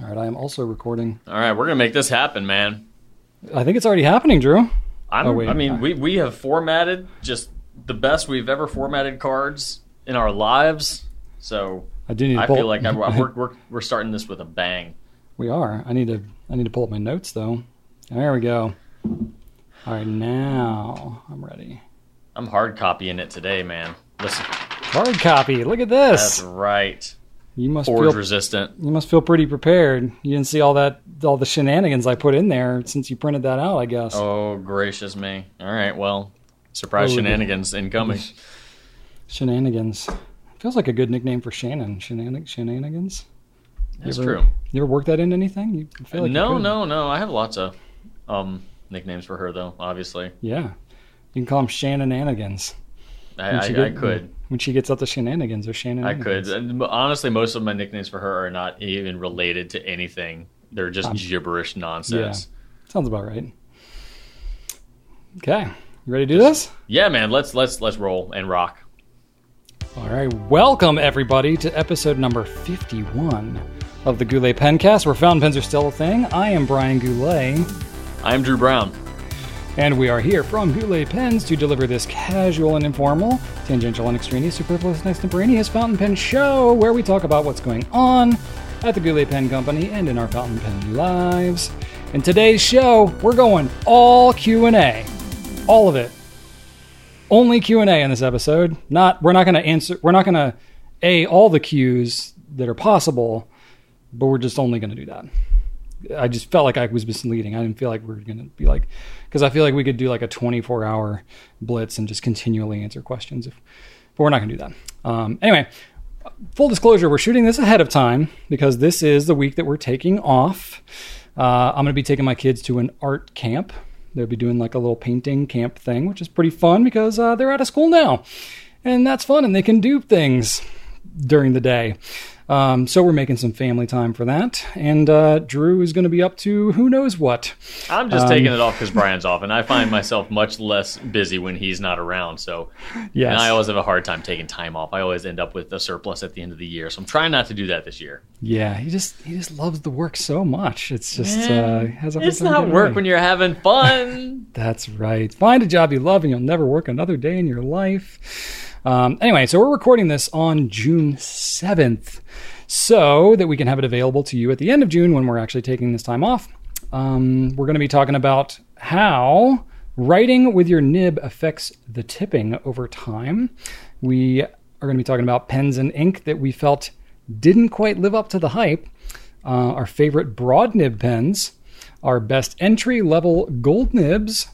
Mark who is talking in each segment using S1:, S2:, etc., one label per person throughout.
S1: All right, I am also recording.
S2: All right, we're gonna make this happen, man.
S1: I think it's already happening, Drew.
S2: I'm,
S1: Oh, wait.
S2: I mean, we we have formatted just the best we've ever formatted cards in our lives. So
S1: I do need to
S2: I
S1: pull.
S2: feel like I, we're, we're we're starting this with a bang.
S1: we are. I need to. I need to pull up my notes though. There we go. All right, now I'm ready.
S2: I'm hard copying it today, man. Listen,
S1: Hard copy. Look at this.
S2: that's right.
S1: You must
S2: Forge
S1: feel.
S2: resistant.
S1: You must feel pretty prepared. You didn't see all that, all the shenanigans I put in there since you printed that out. I guess.
S2: Oh gracious me! All right, well, surprise
S1: Oh,
S2: shenanigans incoming.
S1: Shenanigans. Feels like a good nickname for Shannon. Shenanig- shenanigans.
S2: That's
S1: you ever,
S2: true.
S1: You ever work that into anything? You feel like
S2: no, no, no. I have lots of um nicknames for her though. Obviously,
S1: Yeah. You can call them Shannonanigans.
S2: I, I, I
S1: get-
S2: could.
S1: When she gets up to shenanigans or shenanigans.
S2: I could. And honestly, most of my nicknames for her are not even related to anything. They're just
S1: Um,
S2: gibberish nonsense. Yeah.
S1: Sounds about right. Okay. You ready to do this?
S2: Yeah. man. Let's let's let's roll and rock.
S1: All right. Welcome, everybody, to episode number 51 of the Goulet Pencast, where fountain pens are still a thing. I am Brian Goulet,
S2: I'm Drew Brown.
S1: And we are here from Goulet Pens to deliver this casual and informal, tangential and extraneous, superfluous and extemporaneous fountain pen show where we talk about what's going on at the Goulet Pen Company and in our fountain pen lives. In today's show, we're going all Q&A. All of it. only Q and A in this episode. Not we're not going to answer. We're not going to a all the Qs that are possible, but we're just only going to do that. I just felt like I was misleading. I didn't feel like we are going to be like because I feel like we could do like a 24 hour blitz and just continually answer questions. If, but we're not going to do that. Um, anyway, full disclosure, we're shooting this ahead of time because this is the week that we're taking off. Uh, I'm going to be taking my kids to an art camp. They'll be doing like a little painting camp thing, which is pretty fun because uh, they're out of school now. And that's fun, and they can do things during the day. Um, so we're making some family time for that. And uh, Drew is going to be up to who knows what.
S2: I'm just taking it off because Brian's off, and I find myself much less busy when he's not around. So, yeah, I always have a hard time taking time off. I always end up with a surplus at the end of the year. So I'm trying not to do that this year.
S1: Yeah, he just he just loves the work so much. It's just uh, has a
S2: It's not work
S1: away.
S2: when you're having fun.
S1: That's right. Find a job you love and you'll never work another day in your life. Um, anyway, so we're recording this on June 7th so that we can have it available to you at the end of June when we're actually taking this time off. Um, we're going to be talking about how writing with your nib affects the tipping over time. We are going to be talking about pens and ink that we felt didn't quite live up to the hype, uh, our favorite broad nib pens, our best entry level gold nibs,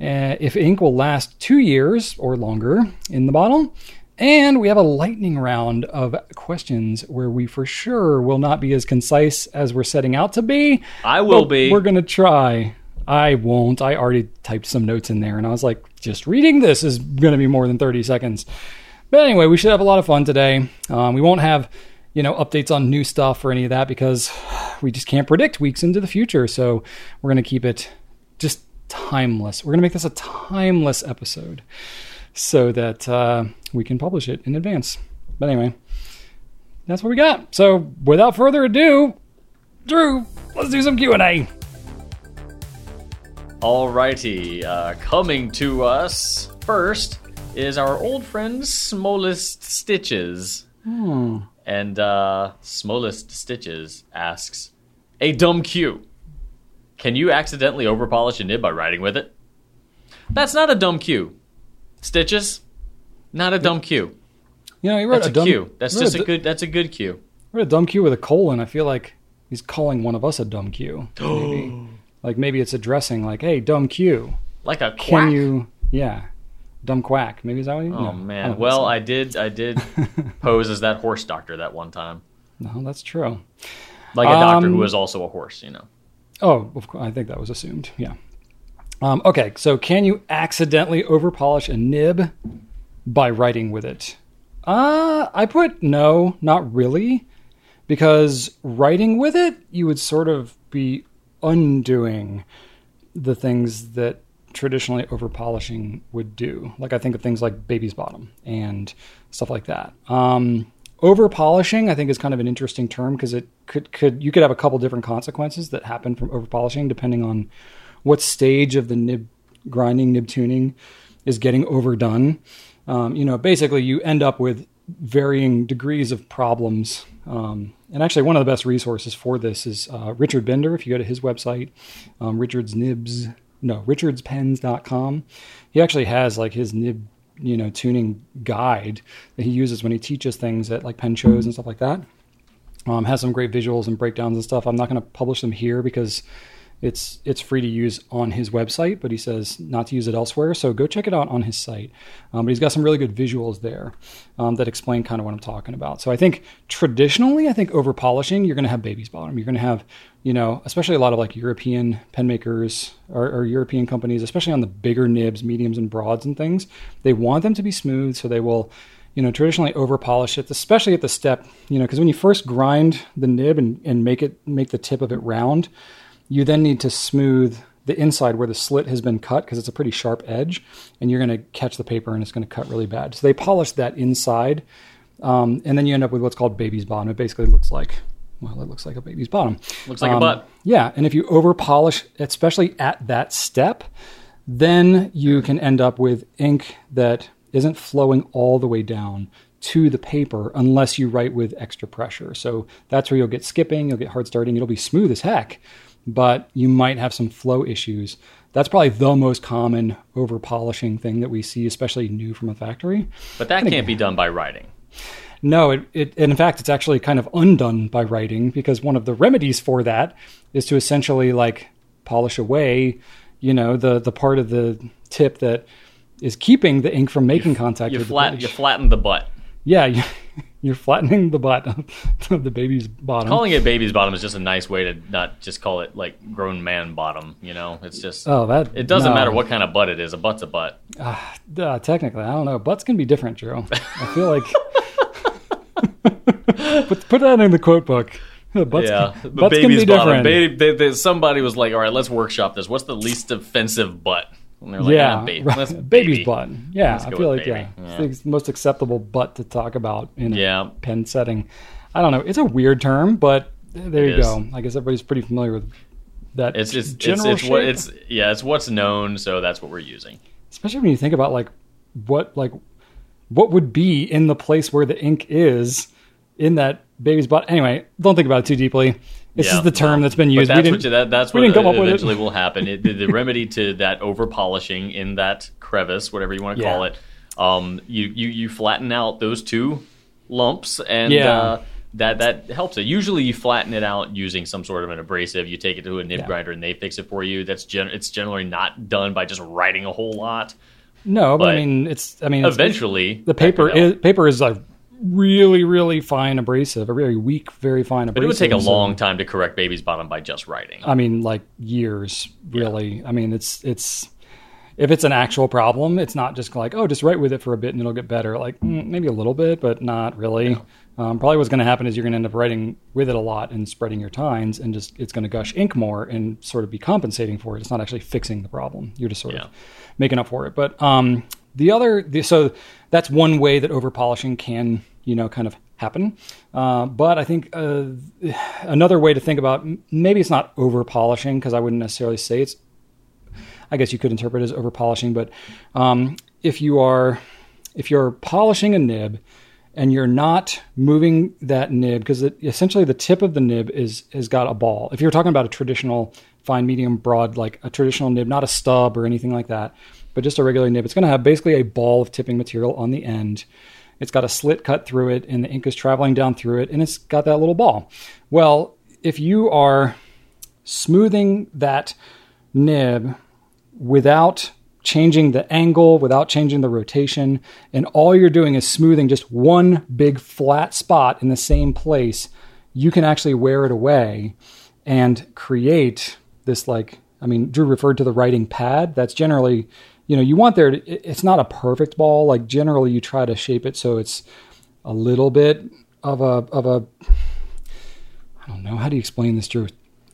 S1: uh, if ink will last two years or longer in the bottle. And we have a lightning round of questions where we for sure will not be as concise as we're setting out to be.
S2: I will
S1: but
S2: be.
S1: We're going to try. I won't. I already typed some notes in there and I was like, just reading this is going to be more than 30 seconds. But anyway, we should have a lot of fun today. Um, we won't have, you know, updates on new stuff or any of that because we just can't predict weeks into the future. So we're going to keep it just timeless. We're going to make this a timeless episode so that uh, we can publish it in advance. But anyway, that's what we got. So without further ado, Drew, let's do some Q and A.
S2: Alrighty, uh, coming to us first is our old friend Smallest Stitches.
S1: Hmm.
S2: And uh, Smolest Stitches asks, A dumb Q. Can you accidentally overpolish a nib by riding with it? That's not a dumb Q. Stitches, not a dumb Q.
S1: You know, he wrote
S2: That's
S1: a
S2: a
S1: dumb
S2: Q. That's just
S1: a,
S2: a good. That's a good Q.
S1: wrote a dumb Q with a colon. I feel like he's calling one of us a dumb Q. Maybe, like maybe it's addressing like, "Hey, dumb Q,
S2: Like a quack.
S1: can you?" Yeah, dumb quack. Maybe is that what you?
S2: Oh
S1: no,
S2: man.
S1: don't
S2: Well, I did. I did pose as that horse doctor that one time,
S1: no, that's true.
S2: like a doctor
S1: Um,
S2: who was also a horse. You know.
S1: Oh, of course, I think that was assumed. Yeah. Um, okay, so can you accidentally overpolish a nib by writing with it? Uh, I put no, not really, because writing with it, you would sort of be undoing the things that traditionally overpolishing would do. Like I think of things like baby's bottom and stuff like that. Um, over polishing, I think, is kind of an interesting term because it could could you could have a couple different consequences that happen from over polishing depending on what stage of the nib grinding nib tuning is getting overdone. Um, you know, basically, you end up with varying degrees of problems. Um, and actually, one of the best resources for this is uh, Richard Binder. If you go to his website, um, Richard's Nibs, no, richardspens.com, he actually has like his nib, you know, tuning guide that he uses when he teaches things at like pen shows and stuff like that. Um, has some great visuals and breakdowns and stuff. I'm not going to publish them here because it's it's free to use on his website, but he says not to use it elsewhere. So go check it out on his site. Um, but he's got some really good visuals there um, that explain kind of what I'm talking about. So I think traditionally, I think over polishing, you're going to have baby's bottom. You're going to have, you know, especially a lot of like European pen makers or, or European companies, especially on the bigger nibs, mediums, and broads and things. They want them to be smooth, so they will you know, traditionally over polish it, especially at the step, you know, because when you first grind the nib and, and make it make the tip of it round, you then need to smooth the inside where the slit has been cut because it's a pretty sharp edge, and you're going to catch the paper and it's going to cut really bad. So they polish that inside, um, and then you end up with what's called baby's bottom. It basically looks like well, it looks like a baby's bottom.
S2: Looks like um, a butt.
S1: Yeah, and if you over polish, especially at that step, then you can end up with ink that isn't flowing all the way down to the paper unless you write with extra pressure. So that's where you'll get skipping, you'll get hard starting, it'll be smooth as heck, but you might have some flow issues. That's probably the most common over polishing thing that we see, especially new from a factory.
S2: But that can't be done by writing.
S1: No, it, it, in fact, it's actually kind of undone by writing because one of the remedies for that is to essentially like polish away, you know, the the part of the tip that is keeping the ink from making contact
S2: you
S1: with
S2: flat,
S1: the page.
S2: You flatten the butt.
S1: Yeah, you're flattening the butt of the baby's bottom.
S2: Calling it baby's bottom is just a nice way to not just call it like grown man bottom. You know, it's just
S1: oh that
S2: it doesn't
S1: no.
S2: matter what kind of butt it is. A butt's a butt.
S1: Uh, uh, technically, I don't know. Butts can be different, Joe. I feel like put put that in the quote book. Butts
S2: yeah,
S1: can,
S2: but
S1: butts can
S2: baby's
S1: be
S2: bottom.
S1: different.
S2: Baby, they, they, somebody was like, "All right, let's workshop this. What's the least offensive butt?" And they're like,
S1: yeah,
S2: ah, baby.
S1: right. Baby's
S2: baby.
S1: butt. Yeah, I feel like
S2: baby.
S1: yeah,
S2: Yeah.
S1: it's the most acceptable butt to talk about in
S2: Yeah.
S1: a pen setting. I don't know. It's a weird term, but there
S2: It
S1: you
S2: is.
S1: go. I guess everybody's pretty familiar with that.
S2: It's just it's,
S1: general
S2: it's what
S1: shape.
S2: it's yeah, it's what's known, so that's what we're using.
S1: especially when you think about like what like what would be in the place where the ink is in that baby's butt. Anyway, don't think about it too deeply. This
S2: Yeah,
S1: is the term that's been
S2: But
S1: used.
S2: that's
S1: we
S2: what you, that, that's
S1: we didn't come up with it.
S2: eventually will happen. It, the, the remedy to that over polishing in that crevice, whatever you want to
S1: Yeah.
S2: call it, um, you, you you flatten out those two lumps, and
S1: Yeah.
S2: uh, that that helps it. Usually, you flatten it out using some sort of an abrasive. You take it to a nib grinder, and they fix it for you. That's gen- it's generally not done by just writing a whole lot.
S1: no, but, I mean it's I mean it's,
S2: Eventually,
S1: the paper is paper is a really really fine abrasive, a very weak, very fine abrasive.
S2: But it would take a long time to correct baby's bottom by just writing.
S1: I mean, like years, really. I mean, it's it's if it's an actual problem, it's not just like oh, just write with it for a bit and it'll get better. Like mm, maybe a little bit, but not really. Um, probably what's going to happen is you're going to end up writing with it a lot and spreading your tines, and just it's going to gush ink more and sort of be compensating for it. It's not actually fixing the problem. You're just sort
S2: Yeah.
S1: of making up for it. But um, the other, the, so that's one way that over polishing can you know kind of happen. Uh, but I think uh, another way to think about maybe it's not over polishing because I wouldn't necessarily say it's. I guess you could interpret it as over polishing, but um, if you are if you're polishing a nib and you're not moving that nib because essentially the tip of the nib is has got a ball. If you're talking about a traditional fine, medium, broad, like a traditional nib, not a stub or anything like that, but just a regular nib, it's going to have basically a ball of tipping material on the end. It's got a slit cut through it, and the ink is traveling down through it, and it's got that little ball. Well, if you are smoothing that nib without changing the angle, without changing the rotation, and all you're doing is smoothing just one big flat spot in the same place, you can actually wear it away and create this like I mean, Drew referred to the writing pad. That's generally, you know, you want there. To, it's not a perfect ball. Like generally, you try to shape it so it's a little bit of a of a. I don't know how do you explain this, Drew.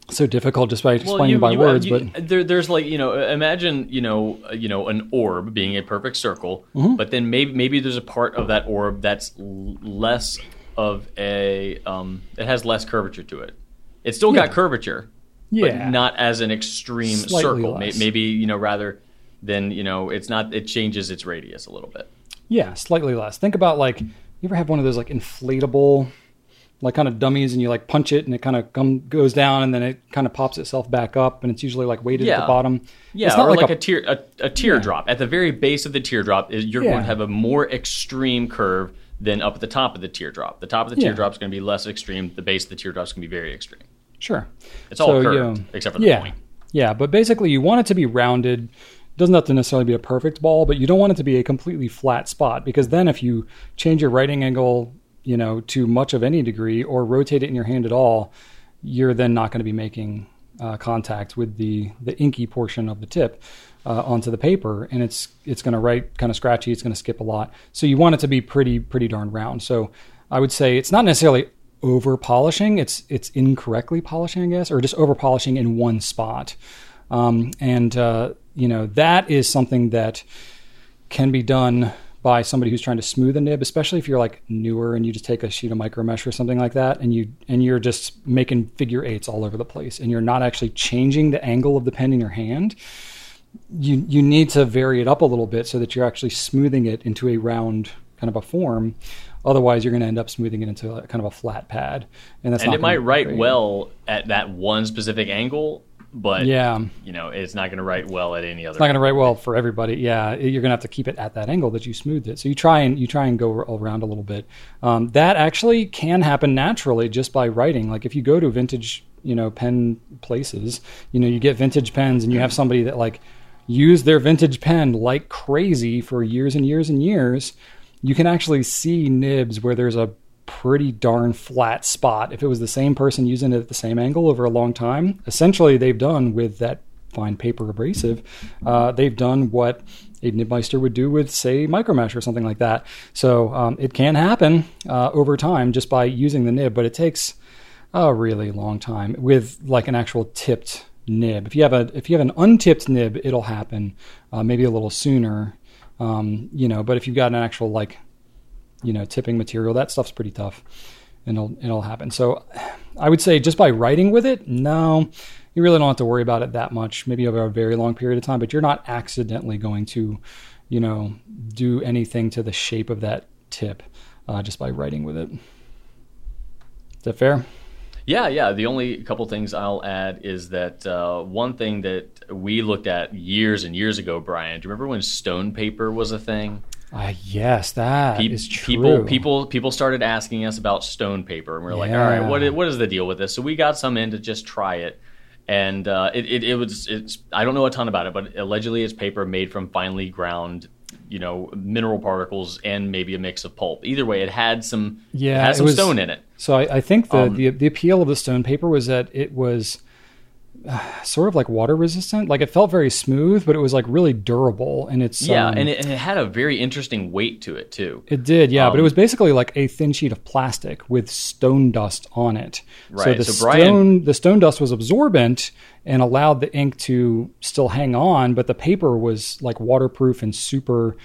S1: It's so difficult just by explaining by
S2: you-
S1: words,
S2: you-
S1: but
S2: there, there's like you know, imagine you know, uh, you know, an orb being a perfect circle,
S1: Mm-hmm.
S2: but then maybe maybe there's a part of that orb that's l- less of a. Um, it has less curvature to it. It's still
S1: Yeah.
S2: got curvature,
S1: Yeah.
S2: but not as an extreme
S1: Slightly
S2: circle.
S1: Less.
S2: Maybe you know rather than you know it's not. It changes its radius a little bit.
S1: Yeah, slightly less. Think about like you ever have one of those like inflatable, like kind of dummies, and you like punch it and it kind of come, goes down and then it kind of pops itself back up, and it's usually like weighted at the bottom.
S2: Yeah,
S1: it's not
S2: or
S1: like,
S2: like,
S1: a,
S2: a, tear a, a teardrop at the very base of the teardrop. is- You're
S1: Yeah.
S2: going to have a more extreme curve than up at the top of the teardrop. The top of the teardrop is going to be less extreme. The base of the teardrop is going to be very extreme.
S1: sure.
S2: It's all
S1: So,
S2: curved
S1: you-
S2: except for the
S1: yeah,
S2: point.
S1: yeah, but basically you want it to be rounded. Doesn't have to necessarily be a perfect ball, but you don't want it to be a completely flat spot because then if you change your writing angle, you know, to much of any degree or rotate it in your hand at all, you're then not going to be making uh, contact with the the inky portion of the tip uh, onto the paper, and it's it's going to write kind of scratchy. It's going to skip a lot. So you want it to be pretty pretty darn round. So I would say it's not necessarily over polishing. It's it's incorrectly polishing, I guess, or just over polishing in one spot. Um, and uh, you know that is something that can be done by somebody who's trying to smooth a nib, especially if you're like newer and you just take a sheet of micro mesh or something like that, and you and you're just making figure eights all over the place, and you're not actually changing the angle of the pen in your hand. You you need to vary it up a little bit so that you're actually smoothing it into a round kind of a form. Otherwise, you're going to end up smoothing it into a, kind of a flat pad, and that's
S2: And it might write
S1: great.
S2: well at that one specific angle, but
S1: Yeah.
S2: you know, it's not going to write well at any other.
S1: It's not going to write well for everybody. Yeah, you're going to have to keep it at that angle that you smoothed it. So you try and you try and go around a little bit. Um, that actually can happen naturally just by writing. Like if you go to vintage, you know, pen places, you know, you get vintage pens and you have somebody that like used their vintage pen like crazy for years and years and years. You can actually see nibs where there's a pretty darn flat spot. If it was the same person using it at the same angle over a long time, essentially they've done with that fine paper abrasive, uh, they've done what a nibmeister would do with, say, micromesh or something like that. So um, it can happen uh, over time just by using the nib, but it takes a really long time with like an actual tipped nib. If you have a if you have an untipped nib, it'll happen uh, maybe a little sooner. Um, you know, but if you've got an actual like you know tipping material, that stuff's pretty tough, and it'll it'll happen. So I would say just by writing with it, no, you really don't have to worry about it that much. Maybe over a very long period of time, but you're not accidentally going to, you know, do anything to the shape of that tip uh, just by writing with it. Is that fair?
S2: Yeah, yeah. The only couple things I'll add is that uh, one thing that we looked at years and years ago, Brian. Do you remember when stone paper was a thing?
S1: Uh, yes, that is
S2: Pe-
S1: true.
S2: People, people, people started asking us about stone paper, and we are like, "All right, what? What is the deal with this?" So we got some in to just try it, and uh, it, it, it was. It's, I don't know a ton about it, but allegedly it's paper made from finely ground, you know, mineral particles and maybe a mix of pulp. Either way, it had some.
S1: Yeah,
S2: it had some
S1: was-
S2: stone in it.
S1: So I, I think the,
S2: Um,
S1: the the appeal of the stone paper was that it was uh, sort of like water resistant. Like it felt very smooth, but it was like really durable. And it's
S2: Yeah,
S1: um,
S2: and, it, and it had a very interesting weight to it too.
S1: It did, yeah, but it
S2: Um,
S1: was basically like a thin sheet of plastic with stone dust on it. So
S2: Right,
S1: the
S2: so Brian-
S1: stone the stone dust was absorbent and allowed the ink to still hang on, but the paper was like waterproof and super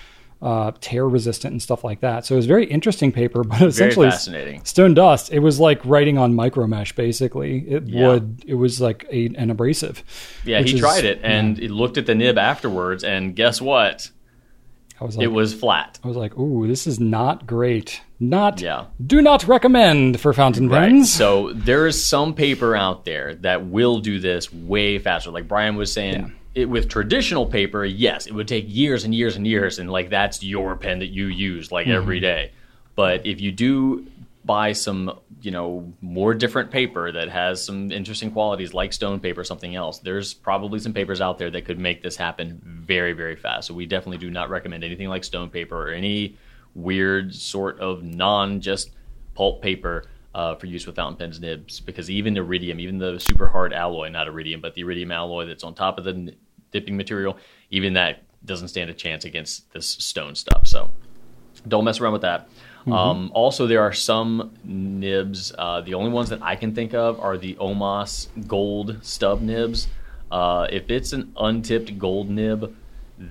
S1: uh, tear resistant and stuff like that. So it was very interesting paper, but essentially
S2: fascinating.
S1: stone dust. It was like writing on micro mesh, basically. It
S2: Yeah.
S1: would it was like a, an abrasive.
S2: Yeah, he
S1: is-
S2: tried it and he looked at the nib afterwards, and guess what?
S1: I was like,
S2: It was flat.
S1: I was like, ooh, this is not great. Not
S2: Yeah.
S1: do not recommend for fountain
S2: Right.
S1: pens.
S2: So there is some paper out there that will do this way faster. Like Brian was saying, it, with traditional paper, yes, it would take years and years and years, and like that's your pen that you use like mm-hmm. every day. But if you do buy some, you know, more different paper that has some interesting qualities, like stone paper or something else, there's probably some papers out there that could make this happen very, very fast. So we definitely do not recommend anything like stone paper or any weird sort of non just pulp paper uh, for use with fountain pens nibs because even iridium, even the super hard alloy, not iridium, but the iridium alloy that's on top of the n- tipping material, even that doesn't stand a chance against this stone stuff. So don't mess around with that. Um, also, there are some nibs. Uh, the only ones that I can think of are the Omas gold stub nibs. Uh, if it's an untipped gold nib,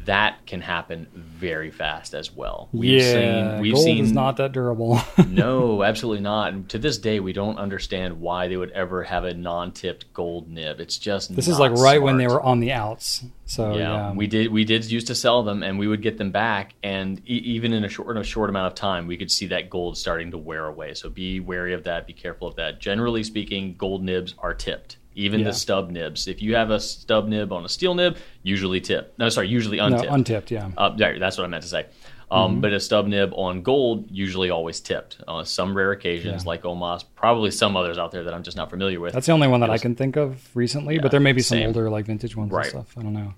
S2: that can happen very fast as well. We've
S1: yeah,
S2: seen we've
S1: gold
S2: seen
S1: is not that durable.
S2: no, absolutely not. And to this day, we don't understand why they would ever have a non-tipped gold nib. It's just
S1: this is like right when they were on the outs. So
S2: yeah,
S1: yeah,
S2: we did we did used to sell them, and we would get them back, and e- even in a short in a short amount of time, we could see that gold starting to wear away. So be wary of that. Be careful of that. Generally speaking, gold nibs are tipped. Even
S1: Yeah.
S2: the stub nibs. If you have a stub nib on a steel nib, usually tipped. No, sorry, usually
S1: no,
S2: untipped.
S1: untipped. Yeah,
S2: Uh, that's what I meant to say. Um,
S1: Mm-hmm.
S2: But a stub nib on gold usually always tipped. On some rare occasions,
S1: Yeah.
S2: like Omas, probably some others out there that I'm just not familiar with.
S1: that's the only one that I can think of recently.
S2: Yeah,
S1: but there may be some
S2: same.
S1: older like vintage ones
S2: Right.
S1: and stuff. I don't know.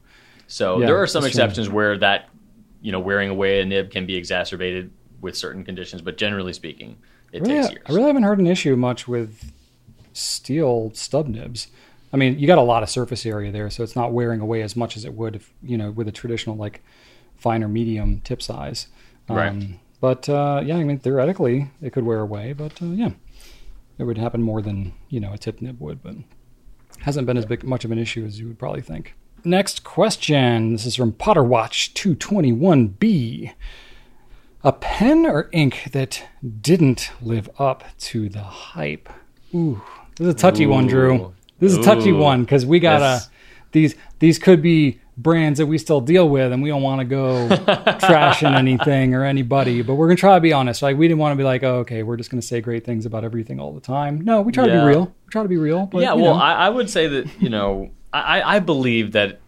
S2: so
S1: Yeah,
S2: there are some
S1: that's true.
S2: exceptions where that, you know, wearing away a nib can be exacerbated with certain conditions. But generally speaking, it
S1: Really,
S2: takes years.
S1: I really haven't heard an issue much with steel stub nibs. I mean, you got a lot of surface area there, so it's not wearing away as much as it would if you know with a traditional like finer medium tip size. Um,
S2: Right.
S1: But uh, yeah, I mean theoretically it could wear away, but uh, yeah, it would happen more than you know a tip nib would, but hasn't been as big much of an issue as you would probably think. Next question. This is from PotterWatch 221B. A pen or ink that didn't live up to the hype. Ooh, this is a touchy one, Drew. This is a touchy
S2: Ooh.
S1: one because we gotta
S2: Yes.
S1: these these could be brands that we still deal with, and we don't want to go trashing anything or anybody. But we're gonna try to be honest. Like we didn't want to be like, oh, okay, we're just gonna say great things about everything all the time. No, we try to be real. We try to be real. But,
S2: yeah, well. I, I would say that you know, I, I believe that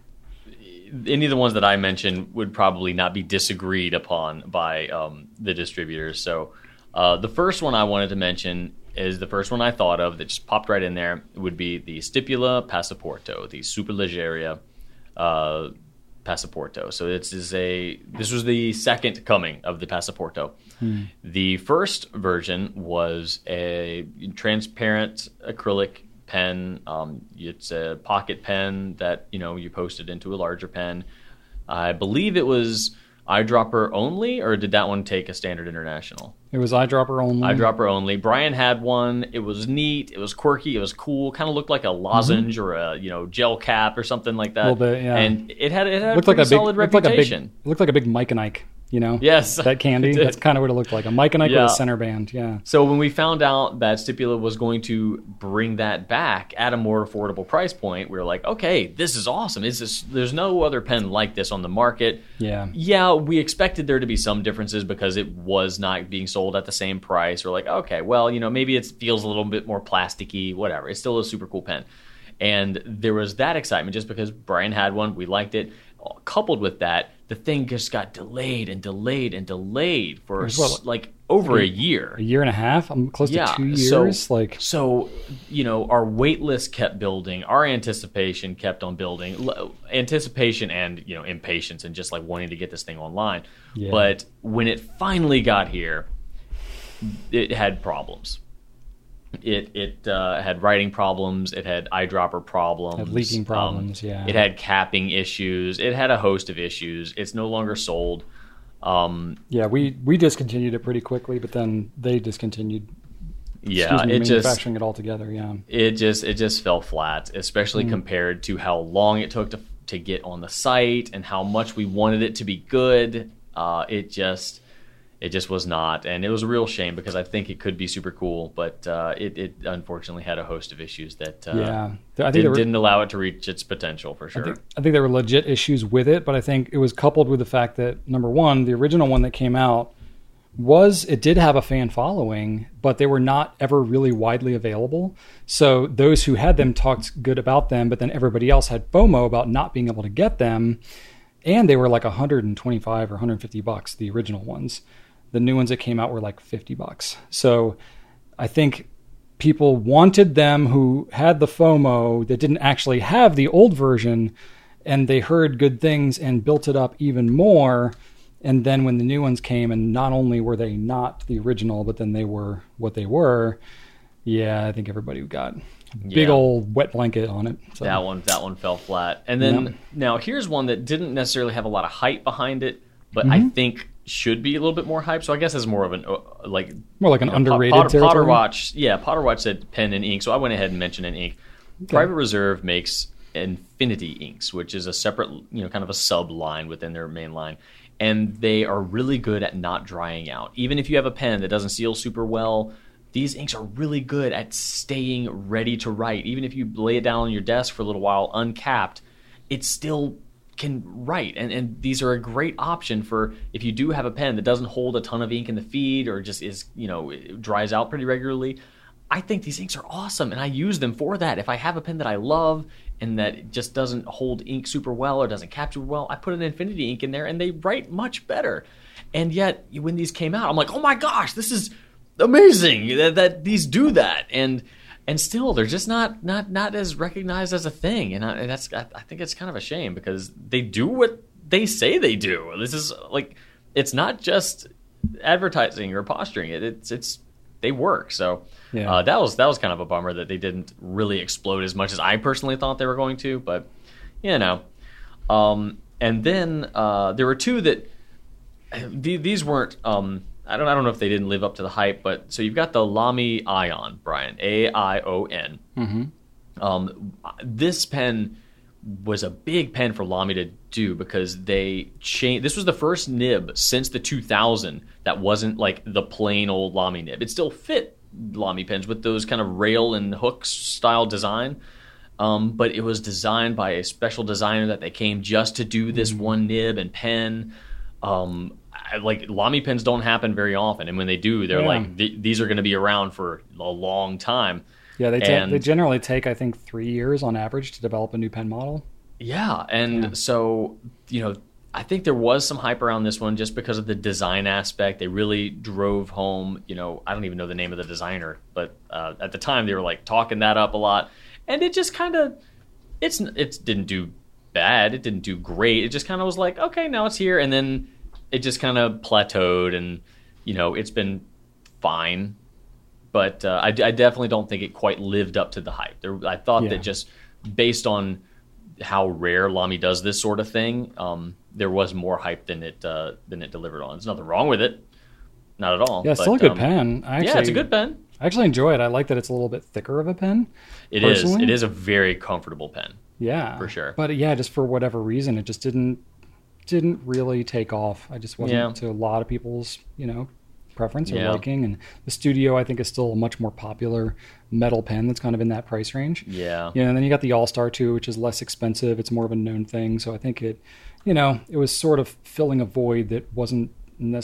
S2: any of the ones that I mentioned would probably not be disagreed upon by um, the distributors. So uh, the first one I wanted to mention is the first one I thought of that just popped right in there. Would be the Stipula Passaporto, the Superleggera uh, Passaporto. So this is a this was the second coming of the Passaporto. The first version was a transparent acrylic pen. Um, it's a pocket pen that you know you posted into a larger pen. I believe it was eyedropper only, or did that one take a standard international?
S1: It was eyedropper only.
S2: Eyedropper only. Brian had one. It was neat. It was quirky. It was cool. Kind of looked like a lozenge or a you know gel cap or something like that.
S1: Mm-hmm. Little bit, yeah.
S2: And it had it had
S1: looked
S2: a
S1: like a big,
S2: solid
S1: looked like a big,
S2: reputation.
S1: looked like a big Mike and Ike. You know,
S2: Yes,
S1: that candy. That's kind of what it looked like. A Mike and Ike
S2: Yeah.
S1: with a center band. Yeah.
S2: So when we found out that Stipula was going to bring that back at a more affordable price point, we were like, okay, this is awesome. Is this? There's no other pen like this on the market.
S1: Yeah.
S2: Yeah, we expected there to be some differences because it was not being sold at the same price. We're like, okay, well, you know, maybe it feels a little bit more plasticky, whatever. It's still a super cool pen. And there was that excitement just because Brian had one, we liked it. Coupled with that, the thing just got delayed and delayed and delayed for
S1: was what,
S2: s- like over a year.
S1: A year and a half. I'm close
S2: Yeah,
S1: to two
S2: so-
S1: years. like
S2: So, you know, our wait list kept building, our anticipation kept on building, anticipation and, you know, impatience and just like wanting to get this thing online.
S1: Yeah.
S2: But when it finally got here, it had problems. It it uh, had writing problems. It had eyedropper problems.
S1: Had leaking
S2: um,
S1: problems, yeah.
S2: It had capping issues. It had a host of issues. It's no longer sold. Um,
S1: yeah, we we discontinued it pretty quickly, but then they discontinued.
S2: yeah,
S1: me,
S2: it just
S1: manufacturing it altogether. Yeah.
S2: it just it just fell flat, especially
S1: Mm.
S2: compared to how long it took to to get on the site and how much we wanted it to be good. Uh, it just it just was not, and it was a real shame because I think it could be super cool, but uh, it, it unfortunately had a host of issues that uh,
S1: yeah. I think
S2: didn't,
S1: were,
S2: didn't allow it to reach its potential for
S1: I
S2: sure.
S1: think, I think there were legit issues with it, but I think it was coupled with the fact that number one, the original one that came out was it did have a fan following, but they were not ever really widely available. So those who had them talked good about them, but then everybody else had FOMO about not being able to get them, and they were like 125 or 150 bucks the original ones. The new ones that came out were like 50 bucks. So I think people wanted them who had the FOMO that didn't actually have the old version and they heard good things and built it up even more. And then when the new ones came, and not only were they not the original, but then they were what they were, yeah, I think everybody got big
S2: Yeah.
S1: old wet blanket on it. So,
S2: That one that one fell flat. And then now here's one that didn't necessarily have a lot of hype behind it, but
S1: Mm-hmm.
S2: I think should be a little bit more hype. So I guess it's more of an uh, like
S1: more like an
S2: you know,
S1: underrated
S2: Potter, Potter. Watch. Yeah, Potter Watch said pen and ink, so I went ahead and mentioned an ink. Private Reserve makes Infinity Inks, which is a separate, you know, kind of a sub line within their main line. And they are really good at not drying out. Even if you have a pen that doesn't seal super well, these inks are really good at staying ready to write. Even if you lay it down on your desk for a little while uncapped, it's still can write. And, and these are a great option for if you do have a pen that doesn't hold a ton of ink in the feed or just is, you know, dries out pretty regularly. I think these inks are awesome and I use them for that. If I have a pen that I love and that just doesn't hold ink super well or doesn't capture well, I put an infinity ink in there and they write much better. And yet when these came out, I'm like, "Oh my gosh, this is amazing that, that these do that." And and still they're just not not not as recognized as a thing and, I, and that's I, I think it's kind of a shame because they do what they say they do. This is like it's not just advertising or posturing. It, it's it's they work. So
S1: Yeah.
S2: uh, that was that was kind of a bummer that they didn't really explode as much as I personally thought they were going to. But you know, um, and then uh, there were two that the- these weren't. Um, I don't I don't know if they didn't live up to the hype. But so you've got the Lamy Aion, Brian A I O N. Um, this pen was a big pen for Lamy to do because they changed. This was the first nib since the 2000 that wasn't like the plain old Lamy nib. It still fit Lamy pens with those kind of rail and hook style design. Um, but it was designed by a special designer that they came just to do this one nib and pen. Um, like Lamy pens don't happen very often, and when they do, they're
S1: Yeah.
S2: like th- these are going to be around for a long time.
S1: Yeah, they, ta- they generally take, I think, three years on average to develop a new pen model.
S2: Yeah, and
S1: Yeah.
S2: so you know, I think there was some hype around this one just because of the design aspect. They really drove home. You know, I don't even know the name of the designer, but uh, at the time they were like talking that up a lot, and it just kind of it's it didn't do bad. It didn't do great. It just kind of was like, okay, now it's here, and then it just kind of plateaued, and you know, it's been fine. But uh, I, I definitely don't think it quite lived up to the hype. There, I thought
S1: Yeah.
S2: that just based on how rare Lamy does this sort of thing, um, there was more hype than it uh, than it delivered on. There's nothing wrong with it, not at all.
S1: Yeah,
S2: but,
S1: still a good
S2: um,
S1: pen. Actually,
S2: yeah, it's a good pen.
S1: I actually enjoy it. I like that it's a little bit thicker of a pen.
S2: It is.
S1: personally.
S2: It is a very comfortable pen.
S1: Yeah,
S2: For sure.
S1: But yeah, just for whatever reason, it just didn't didn't really take off. I just wasn't
S2: Yeah.
S1: to a lot of people's you know preference or
S2: Yeah.
S1: liking. And the Studio, I think, is still a much more popular metal pen that's kind of in that price range.
S2: Yeah.
S1: Yeah, and then you got the All Star too, which is less expensive. It's more of a known thing, so I think it, you know, it was sort of filling a void that wasn't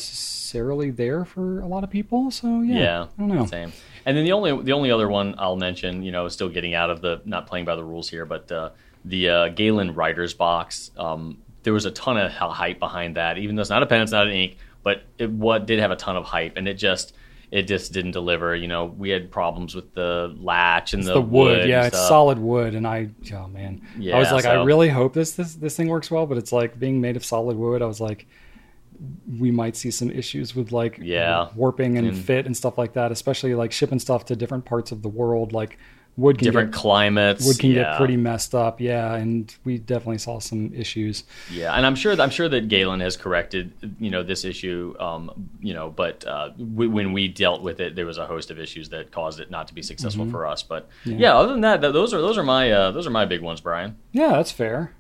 S1: necessarily there for a lot of people. So yeah,
S2: Yeah,
S1: I don't know.
S2: Same. And then the only the only other one I'll mention, you know, still getting out of the not playing by the rules here, but uh, the uh, Galen Writers box. Um, there was a ton of hype behind that, even though it's not a pen, it's not an ink, but it what did have a ton of hype, and it just it just didn't deliver. You know, we had problems with the latch and the,
S1: the wood, yeah,
S2: and
S1: it's solid wood, and I, oh man, I was like, I really hope this this this thing works well, but it's like being made of solid wood. I was like, we might see some issues with like
S2: Yeah.
S1: warping and,
S2: And-
S1: fit and stuff like that, especially like shipping stuff to different parts of the world. Like wood can
S2: Different
S1: get,
S2: climates.
S1: wood can
S2: yeah.
S1: get pretty messed up, yeah, and we definitely saw some issues.
S2: Yeah, and I'm sure I'm sure that Galen has corrected you know this issue. Um, you know, but uh, w- when we dealt with it, there was a host of issues that caused it not to be successful for us. But
S1: Mm-hmm. Yeah.
S2: yeah. other than that, those are those are my uh, those are my big ones, Brian.
S1: Yeah, that's fair.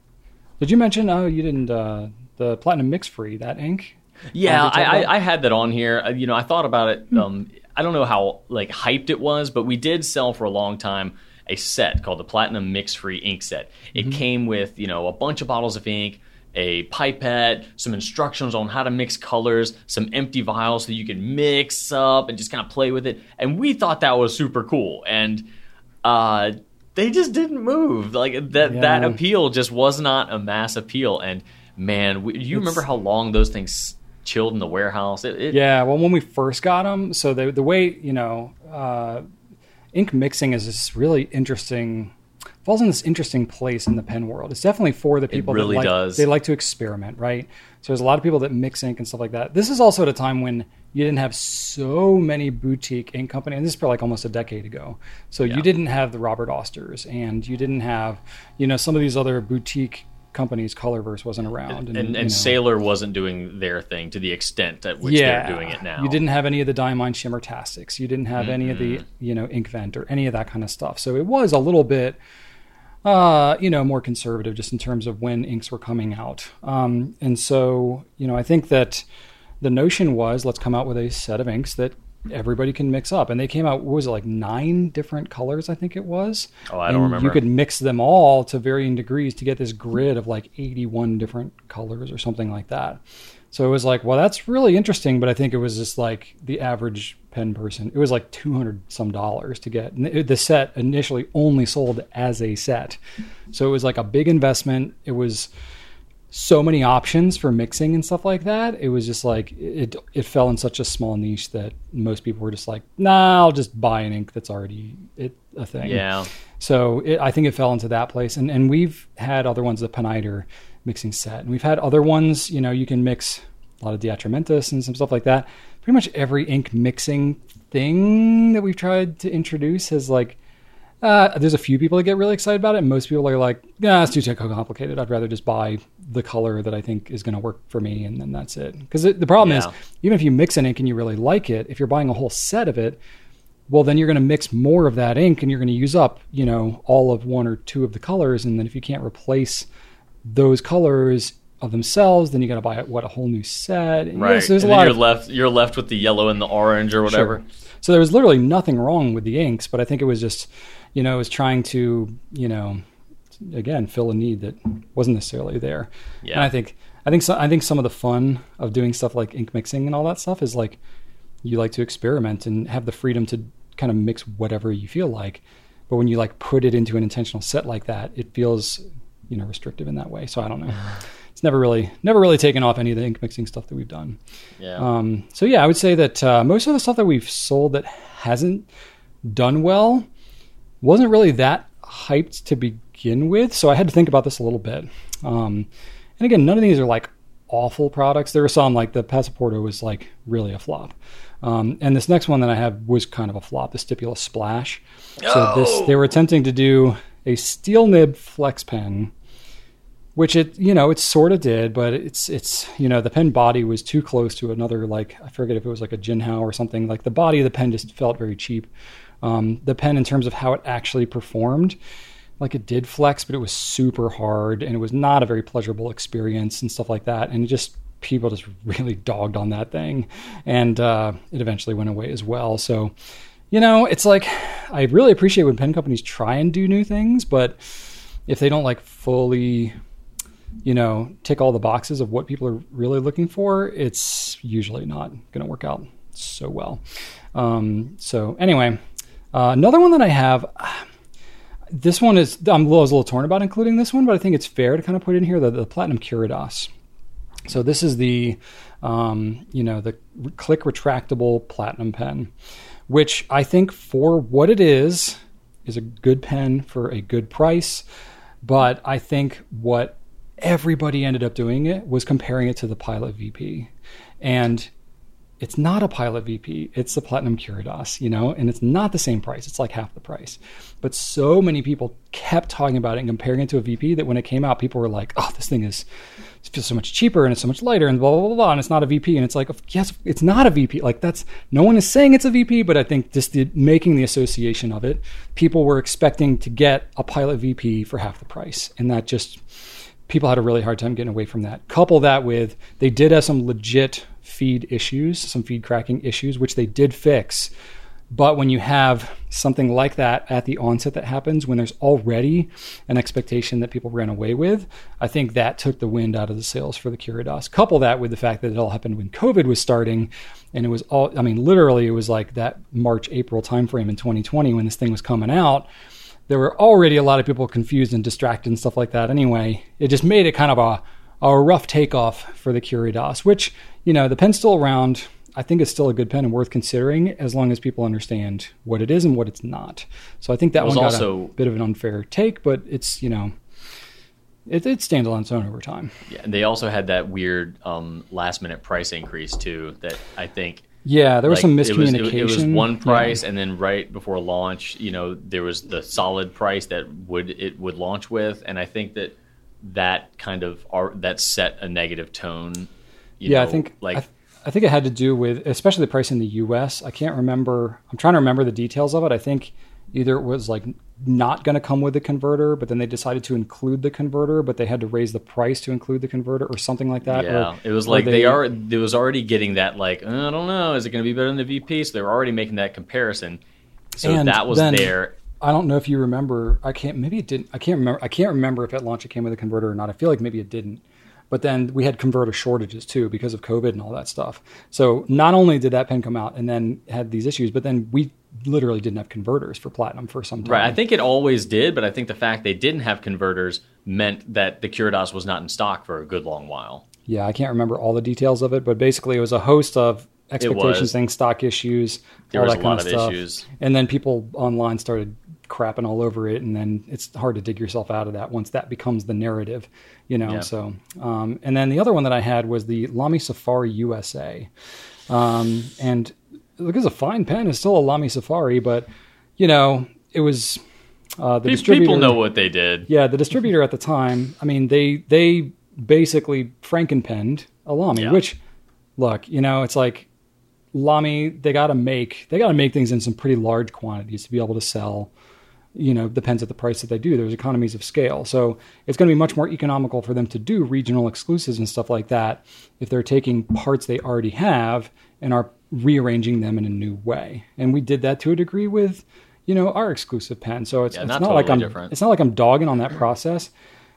S1: Did you mention? Oh, you didn't. Uh, the platinum mix free that ink.
S2: Yeah,
S1: Uh,
S2: I, I, I had that on here. Uh, You know, I thought about it. Um, I don't know how like hyped it was, but we did sell for a long time a set called the Platinum Mix Free Ink Set. It came with you know a bunch of bottles of ink, a pipette, some instructions on how to mix colors, some empty vials so you can mix up and just kind of play with it. And we thought that was super cool. And uh, they just didn't move. Like that that appeal just was not a mass appeal. And man, we, you remember how long those things chilled in the warehouse? It, it,
S1: Yeah, well, when we first got them, so the the way you know, uh, ink mixing is this really interesting. Falls in this interesting place in the pen world. It's definitely for the people
S2: really
S1: that like,
S2: does.
S1: they like to experiment, right? So there's a lot of people that mix ink and stuff like that. This is also at a time when you didn't have so many boutique ink companies. And this is for like almost a decade ago. So
S2: Yeah.
S1: you didn't have the Robert Osters, and you didn't have, you know, some of these other boutique companies. Colorverse wasn't around,
S2: and,
S1: you
S2: and
S1: know.
S2: Sailor wasn't doing their thing to the extent at which they're doing it now.
S1: You didn't have any of the Diamine Shimmertastics. You didn't have any of the,
S2: Mm-hmm.
S1: you know, Inkvent or any of that kind of stuff. So it was a little bit, uh, you know, more conservative just in terms of when inks were coming out. Um, and so, you know, I think that the notion was let's come out with a set of inks that everybody can mix up. And they came out, what was it, like nine different colors, I think it was?
S2: Oh, I don't
S1: And
S2: remember.
S1: You could mix them all to varying degrees to get this grid of like 81 different colors or something like that. So it was like, well, that's really interesting, but I think it was just like the average pen person. It was like 200 some dollars to get. And the set initially only sold as a set. So it was like a big investment. It was so many options for mixing and stuff like that. It was just like it it fell in such a small niche that most people were just like, "Nah, I'll just buy an ink that's already it, a thing."
S2: Yeah.
S1: So it, I think it fell into that place, and and we've had other ones, the Peniter mixing set, and we've had other ones. You know, you can mix a lot of De Atramentis and some stuff like that. Pretty much every ink mixing thing that we've tried to introduce has like. Uh, there's a few people that get really excited about it, and most people are like, "Yeah, it's too too complicated. I'd rather just buy the color that I think is going to work for me, and then that's it." Because the problem
S2: Yeah.
S1: is, even if you mix an ink and you really like it, if you're buying a whole set of it, well then you're going to mix more of that ink and you're going to use up you know all of one or two of the colors and then if you can't replace those colors of themselves then you got to buy what a whole new set And
S2: Right.
S1: yes, there's
S2: and
S1: a
S2: then
S1: lot
S2: you're
S1: of
S2: left you're left with the yellow and the orange or whatever.
S1: Sure. so there was literally nothing wrong with the inks but i think it was just you know was trying to you know again fill a need that wasn't necessarily there.
S2: Yeah.
S1: and i think i think so, i think some of the fun of doing stuff like ink mixing and all that stuff is like you like to experiment and have the freedom to kind of mix whatever you feel like. But when you like put it into an intentional set like that it feels you know restrictive in that way. So i don't know. It's never really never really taken off any of the ink mixing stuff that we've done.
S2: Yeah.
S1: um, so yeah, I would say that uh, most of the stuff that we've sold that hasn't done well wasn't really that hyped to begin with. So I had to think about this a little bit. Um, and again, none of these are like awful products. There were some like the Passaporto was like really a flop. Um, and this next one that I have was kind of a flop, the Stipula Splash. So this they were attempting to do a steel nib flex pen which it you know it sort of did but it's it's you know the pen body was too close to another like i forget if it was like a jinhao or something like the body of the pen just felt very cheap um, the pen in terms of how it actually performed like it did flex but it was super hard and it was not a very pleasurable experience and stuff like that and just people just really dogged on that thing and uh, it eventually went away as well so you know it's like i really appreciate when pen companies try and do new things but if they don't like fully you know, tick all the boxes of what people are really looking for, it's usually not going to work out so well. Um, so anyway, uh, another one that I have. This one is I'm a little, I was a little torn about including this one, but I think it's fair to kind of put in here the, the Platinum Curidas. So this is the, um, you know, the click retractable platinum pen, which I think for what it is is a good pen for a good price. But I think what everybody ended up doing it was comparing it to the Pilot VP, and it's not a Pilot VP. It's the Platinum Curidas, you know, and it's not the same price. It's like half the price. But so many people kept talking about it and comparing it to a VP that when it came out, people were like, "Oh, this thing is feels so much cheaper and it's so much lighter and blah blah blah, blah and it's not a VP." And it's like, yes, it's not a VP. Like that's no one is saying it's a VP, but I think just the, making the association of it, people were expecting to get a Pilot VP for half the price, and that just people had a really hard time getting away from that. Couple that with they did have some legit feed issues, some feed cracking issues, which they did fix. But when you have something like that at the onset that happens, when there's already an expectation that people ran away with, I think that took the wind out of the sails for the Curidas. Couple that with the fact that it all happened when COVID was starting, and it was all, I mean, literally, it was like that March, April timeframe in 2020 when this thing was coming out there were already a lot of people confused and distracted and stuff like that anyway. It just made it kind of a, a rough takeoff for the Curidas, which, you know, the pen's still around. I think it's still a good pen and worth considering as long as people understand what it is and what it's not. So I think that
S2: was
S1: one got
S2: also-
S1: a bit of an unfair take, but it's, you know, it, it stands on its own over time.
S2: Yeah, and they also had that weird um, last minute price increase too. That I think
S1: Yeah, there was
S2: like,
S1: some
S2: it was-
S1: miscommunication.
S2: It was, one
S1: Yeah.
S2: price, and then right before launch, you know, there was the solid price that would it would launch with, and I think that that kind of are, that set a negative tone. You
S1: yeah,
S2: know,
S1: I think
S2: like
S1: I, I think it had to do with especially the price in the U.S. I can't remember. I'm trying to remember the details of it. I think either it was like not going to come with the converter, but then they decided to include the converter, but they had to raise the price to include the converter or something like that.
S2: Yeah,
S1: or,
S2: it was like they, are. It was already getting that like uh, I don't know, is it going to be better than the VP? So they were already making that comparison. So
S1: And
S2: that was
S1: then-
S2: there.
S1: I don't know if you remember. I can't. Maybe it didn't. I can't remember. I can't remember if at launch it came with a converter or not. I feel like maybe it didn't. But then we had converter shortages too because of COVID and all that stuff. So not only did that pen come out and then had these issues, but then we literally didn't have converters for platinum for some time.
S2: Right, I think it always did, but I think the fact they didn't have converters meant that the Curidas was not in stock for a good long while.
S1: Yeah, I can't remember all the details of it, but basically it was a host of expectations things, stock issues,
S2: There
S1: all
S2: was
S1: that
S2: a
S1: kind
S2: lot
S1: of
S2: of
S1: stuff.
S2: issues.
S1: And then people online started crapping all over it, and then it's hard to dig yourself out of that once that becomes the narrative, you know.
S2: Yeah.
S1: So, um, and then the other one that I had was the Lamy Safari USA, um, and look, it's a fine pen. It's still a Lamy Safari, but you know, it was uh, the.
S2: People know what they did.
S1: Yeah, the distributor at the time. I mean, they they basically frankenpenned a Lamy,
S2: Yeah.
S1: which look, you know, it's like Lamy. They got to make they got to make things in some pretty large quantities to be able to sell. You know, depends at the price that they do. There's economies of scale, so it's going to be much more economical for them to do regional exclusives and stuff like that if they're taking parts they already have and are rearranging them in a new way. And we did that to a degree with, you know, our exclusive pen. So it's,
S2: Yeah,
S1: it's
S2: not
S1: not, like I'm
S2: different.
S1: it's not like I'm dogging on that process,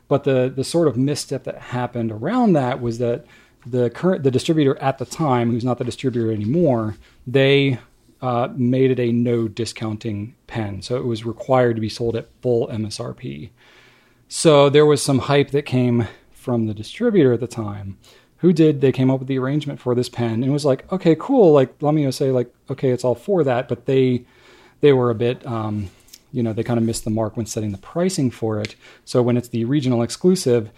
S1: but the the sort of misstep that happened around that was that the current the distributor at the time, who's not the distributor anymore, they uh, made it a no discounting pen, so it was required to be sold at full MSRP. So there was some hype that came from the distributor at the time. Who did? They came up with the arrangement for this pen and was like, okay, cool. Like, let me say, like, okay, it's all for that. But they they were a bit, um, you know, they kind of missed the mark when setting the pricing for it. So when it's the regional exclusive,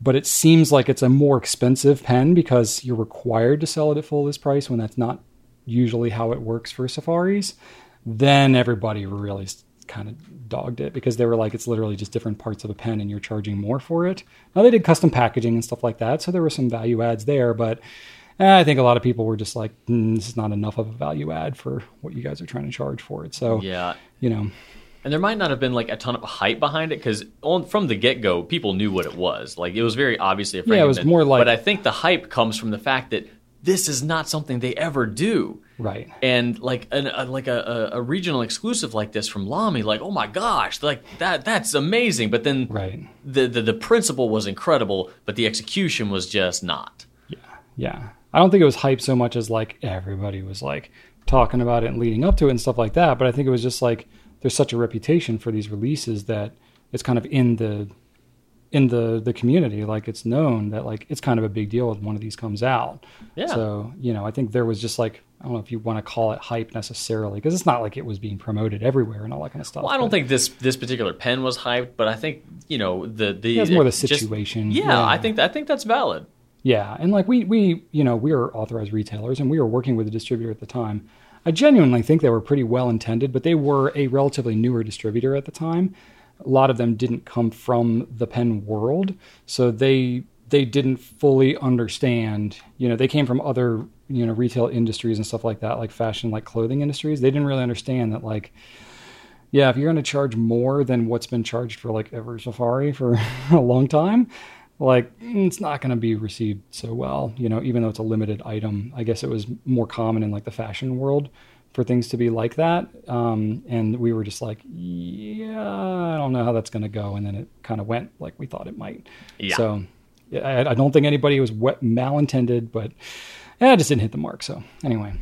S1: but it seems like it's a more expensive pen because you're required to sell it at full list price when that's not usually how it works for safaris, then everybody really kind of dogged it because they were like, it's literally just different parts of a pen and you're charging more for it. Now they did custom packaging and stuff like that, so there were some value adds there, but eh, I think a lot of people were just like, mm, this is not enough of a value add for what you guys are trying to charge for it. So,
S2: Yeah.
S1: you know,
S2: And there might not have been like a ton of hype behind it because from the get go, people knew what it was. Like it was very obviously a
S1: Yeah, it was more like-
S2: But I think the hype comes from the fact that this is not something they ever do.
S1: right.
S2: And like an, a, like a, a, regional exclusive like this from Lamy, like oh my gosh, like that that's amazing. But then
S1: Right.
S2: the, the the principle was incredible, but the execution was just not.
S1: Yeah, yeah. I don't think it was hype so much as like everybody was like talking about it and leading up to it and stuff like that. But I think it was just like there's such a reputation for these releases that it's kind of in the in the the community. Like it's known that like it's kind of a big deal when one of these comes out.
S2: Yeah.
S1: So, you know, I think there was just like I don't know if you want to call it hype necessarily, because it's not like it was being promoted everywhere and all that kind of stuff.
S2: Well, I don't
S1: but-
S2: think this this particular pen was hyped, but I think you know the the
S1: it's more the
S2: just-
S1: situation.
S2: yeah,
S1: Yeah.
S2: I think I think that's valid.
S1: Yeah, and like we we you know we are authorized retailers and we were working with the distributor at the time. I genuinely think they were pretty well intended, but they were a relatively newer distributor at the time. A lot of them didn't come from the pen world, so they they didn't fully understand. You know, they came from other you know retail industries and stuff like that, like fashion, like clothing industries. They didn't really understand that like yeah, if you're going to charge more than what's been charged for like ever Safari for a long time, like it's not going to be received so well. You know, even though it's a limited item, I guess it was more common in like the fashion world for things to be like that. Um, and we were just like, yeah, I don't know how that's going to go. And then it kind of went like we thought it might.
S2: Yeah.
S1: So I, I don't think anybody was wet, malintended, but yeah, it just didn't hit the mark. So anyway,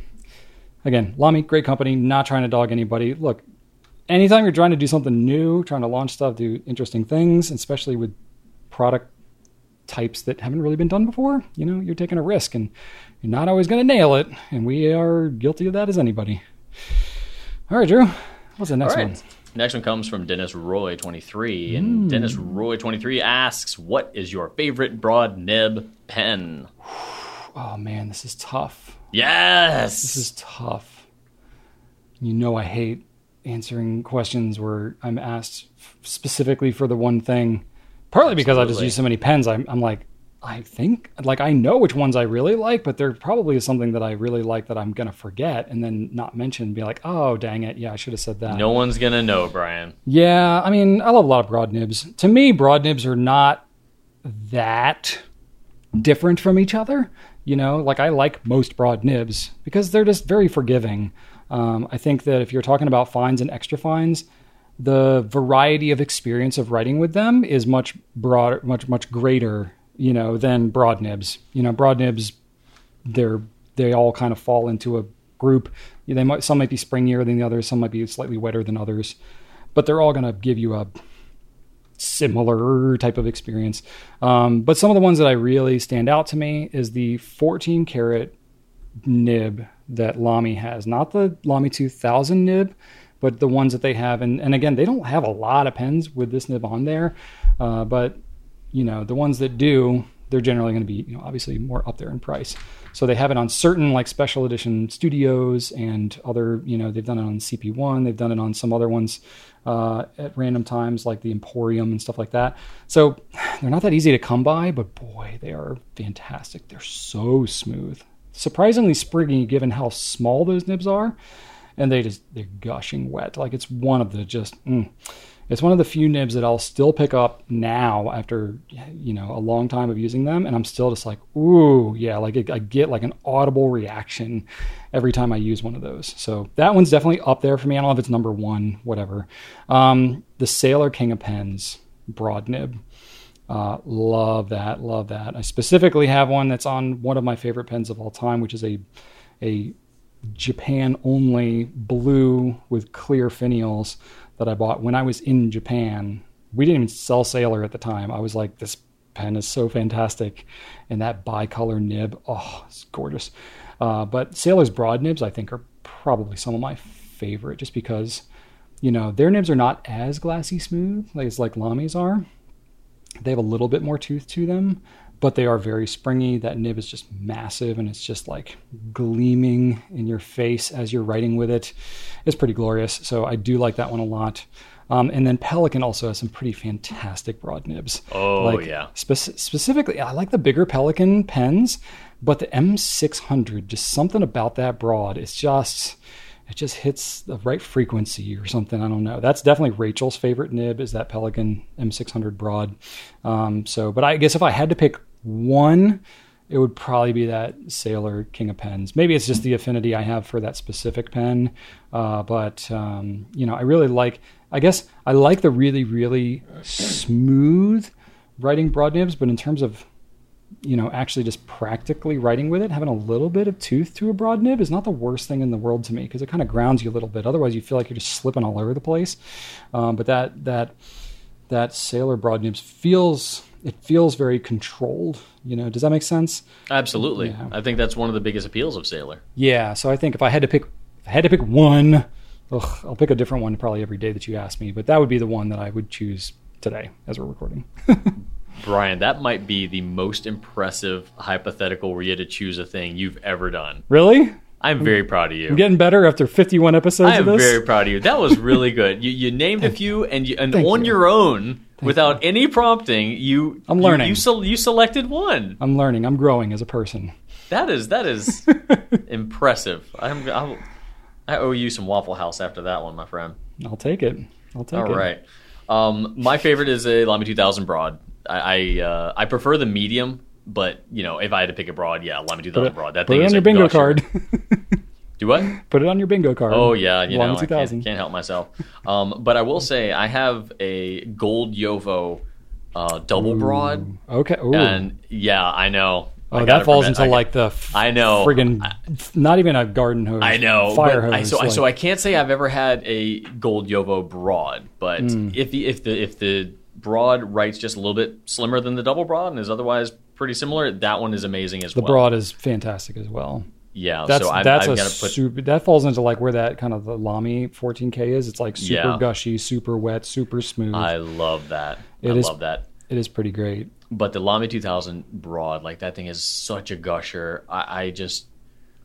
S1: again, Lamy, great company, not trying to dog anybody. Look, anytime you're trying to do something new, trying to launch stuff, do interesting things, especially with product types that haven't really been done before, you know, you're taking a risk and you're not always going to nail it. And we are guilty of that as anybody. All right, Drew, what's the next
S2: All right.
S1: one?
S2: Next one comes from Dennis Roy 23
S1: Hmm.
S2: and Dennis Roy 23 asks, "What is your favorite broad nib pen?"
S1: Oh man, this is tough.
S2: Yes.
S1: This is tough. You know, I hate answering questions where I'm asked specifically for the one thing. Partly because I just use so many pens. I'm, I'm like, I think like I know which ones I really like, but there probably is something that I really like that I'm gonna forget and then not mention. And be like, oh dang it, yeah, I should have said that.
S2: No one's gonna know, Brian.
S1: Yeah, I mean, I love a lot of broad nibs. To me, broad nibs are not that different from each other. You know, like I like most broad nibs because they're just very forgiving. Um, I think that if you're talking about fines and extra fines, the variety of experience of writing with them is much broader, much much greater, you know, than broad nibs. You know, broad nibs, they're they all kind of fall into a group. They might some might be springier than the others, some might be slightly wetter than others, but they're all going to give you a similar type of experience. Um, but some of the ones that I really stand out to me is the 14 karat nib that Lamy has, not the Lamy 2000 nib, but the ones that they have. And, and again, they don't have a lot of pens with this nib on there, uh, but you know the ones that do, they're generally going to be you know obviously more up there in price. So they have it on certain like special edition studios and other you know they've done it on CP1, they've done it on some other ones uh, at random times like the Imporium and stuff like that. So they're not that easy to come by, but boy, they are fantastic. They're so smooth, surprisingly springy given how small those nibs are and they just they're gushing wet. Like it's one of the just mm, it's one of the few nibs that I'll still pick up now after you know a long time of using them, and I'm still just like ooh yeah, like I get like an audible reaction every time I use one of those. So that one's definitely up there for me. I don't know if it's number one, whatever. Um, the Sailor King of Pens broad nib. Uh, love that, love that. I specifically have one that's on one of my favorite pens of all time, which is a a Japan only blue with clear finials that I bought when I was in Japan. We didn't even sell Sailor at the time. I was like, this pen is so fantastic. And that bicolor nib, oh, it's gorgeous. Uh, but Sailor's broad nibs, I think, are probably some of my favorite just because, you know, their nibs are not as glassy smooth as like Lamy's are. They have a little bit more tooth to them, but they are very springy. That nib is just massive and it's just like gleaming in your face as you're writing with it. It's pretty glorious. So I do like that one a lot. Um, and then Pelikan also has some pretty fantastic broad nibs.
S2: Oh,
S1: like,
S2: yeah.
S1: Spe- specifically, I like the bigger Pelikan pens, but the M600, just something about that broad. It's just it just hits the right frequency or something. I don't know. That's definitely Rachel's favorite nib is that Pelikan M600 broad. Um, so, but I guess if I had to pick one, it would probably be that Sailor King of Pens. Maybe it's just the affinity I have for that specific pen, uh, but um, you know, I really like. I guess I like the really, really smooth writing broad nibs, but in terms of you know, actually just practically writing with it, having a little bit of tooth to a broad nib is not the worst thing in the world to me because it kind of grounds you a little bit. Otherwise, you feel like you're just slipping all over the place. Um, but that that that sailor broad nibs feels it feels very controlled. You know, does that make sense?
S2: Absolutely.
S1: Yeah.
S2: I think that's one of the biggest appeals of Sailor.
S1: Yeah. So I think if I had to pick, if I had to pick one, ugh, I'll pick a different one probably every day that you ask me. But that would be the one that I would choose today as we're recording.
S2: Brian, that might be the most impressive hypothetical where you had to choose a thing you've ever done.
S1: really?
S2: I'm very proud of you.
S1: I'm getting better after 51 episodes
S2: I
S1: of
S2: am very proud of you. That was really good. You, you named a few, and you, and
S1: Thank
S2: on
S1: you.
S2: your own, without any prompting, you
S1: I'm learning.
S2: You, sel- you selected one.
S1: I'm learning. I'm growing as a person.
S2: That is that is impressive. I'm, I'll, I owe you some Waffle House after that one, my friend.
S1: I'll take it. I'll take
S2: All
S1: it.
S2: right. Um, my favorite is a Lamy 2000 broad. I I, uh, I prefer the medium, but you know if I had to pick a broad, yeah, Lamy 2000
S1: Put it,
S2: broad. That
S1: put
S2: thing
S1: it
S2: is
S1: on your bingo
S2: gusher.
S1: card.
S2: Do what?
S1: put it on your bingo card.
S2: Oh yeah, you know I
S1: 2000.
S2: can't, can't help myself. Um, but I will say I have a gold JoWo uh, double broad,
S1: Okay. Ooh.
S2: and yeah, I know.
S1: Oh, that falls
S2: permit-
S1: into
S2: I-
S1: like the f-
S2: I know.
S1: friggin' not even a garden hose.
S2: I know,
S1: fire hose.
S2: I, so, I
S1: like-
S2: so I can't say I've ever had a gold JoWo broad, but
S1: Hmm.
S2: if the if the if the broad writes just a little bit slimmer than the double broad and is otherwise pretty similar, that one is amazing as
S1: the
S2: well.
S1: The broad is fantastic as well.
S2: yeah.
S1: That's
S2: so I've,
S1: that's
S2: I've
S1: a
S2: got to put
S1: super. That falls into like where that kind of the Lamy 14K is. It's like super
S2: Yeah.
S1: gushy, super wet, super smooth.
S2: I love that.
S1: It
S2: I
S1: is-
S2: love that.
S1: it is pretty great.
S2: But the Lamy 2000 broad, like that thing is such a gusher. I, I just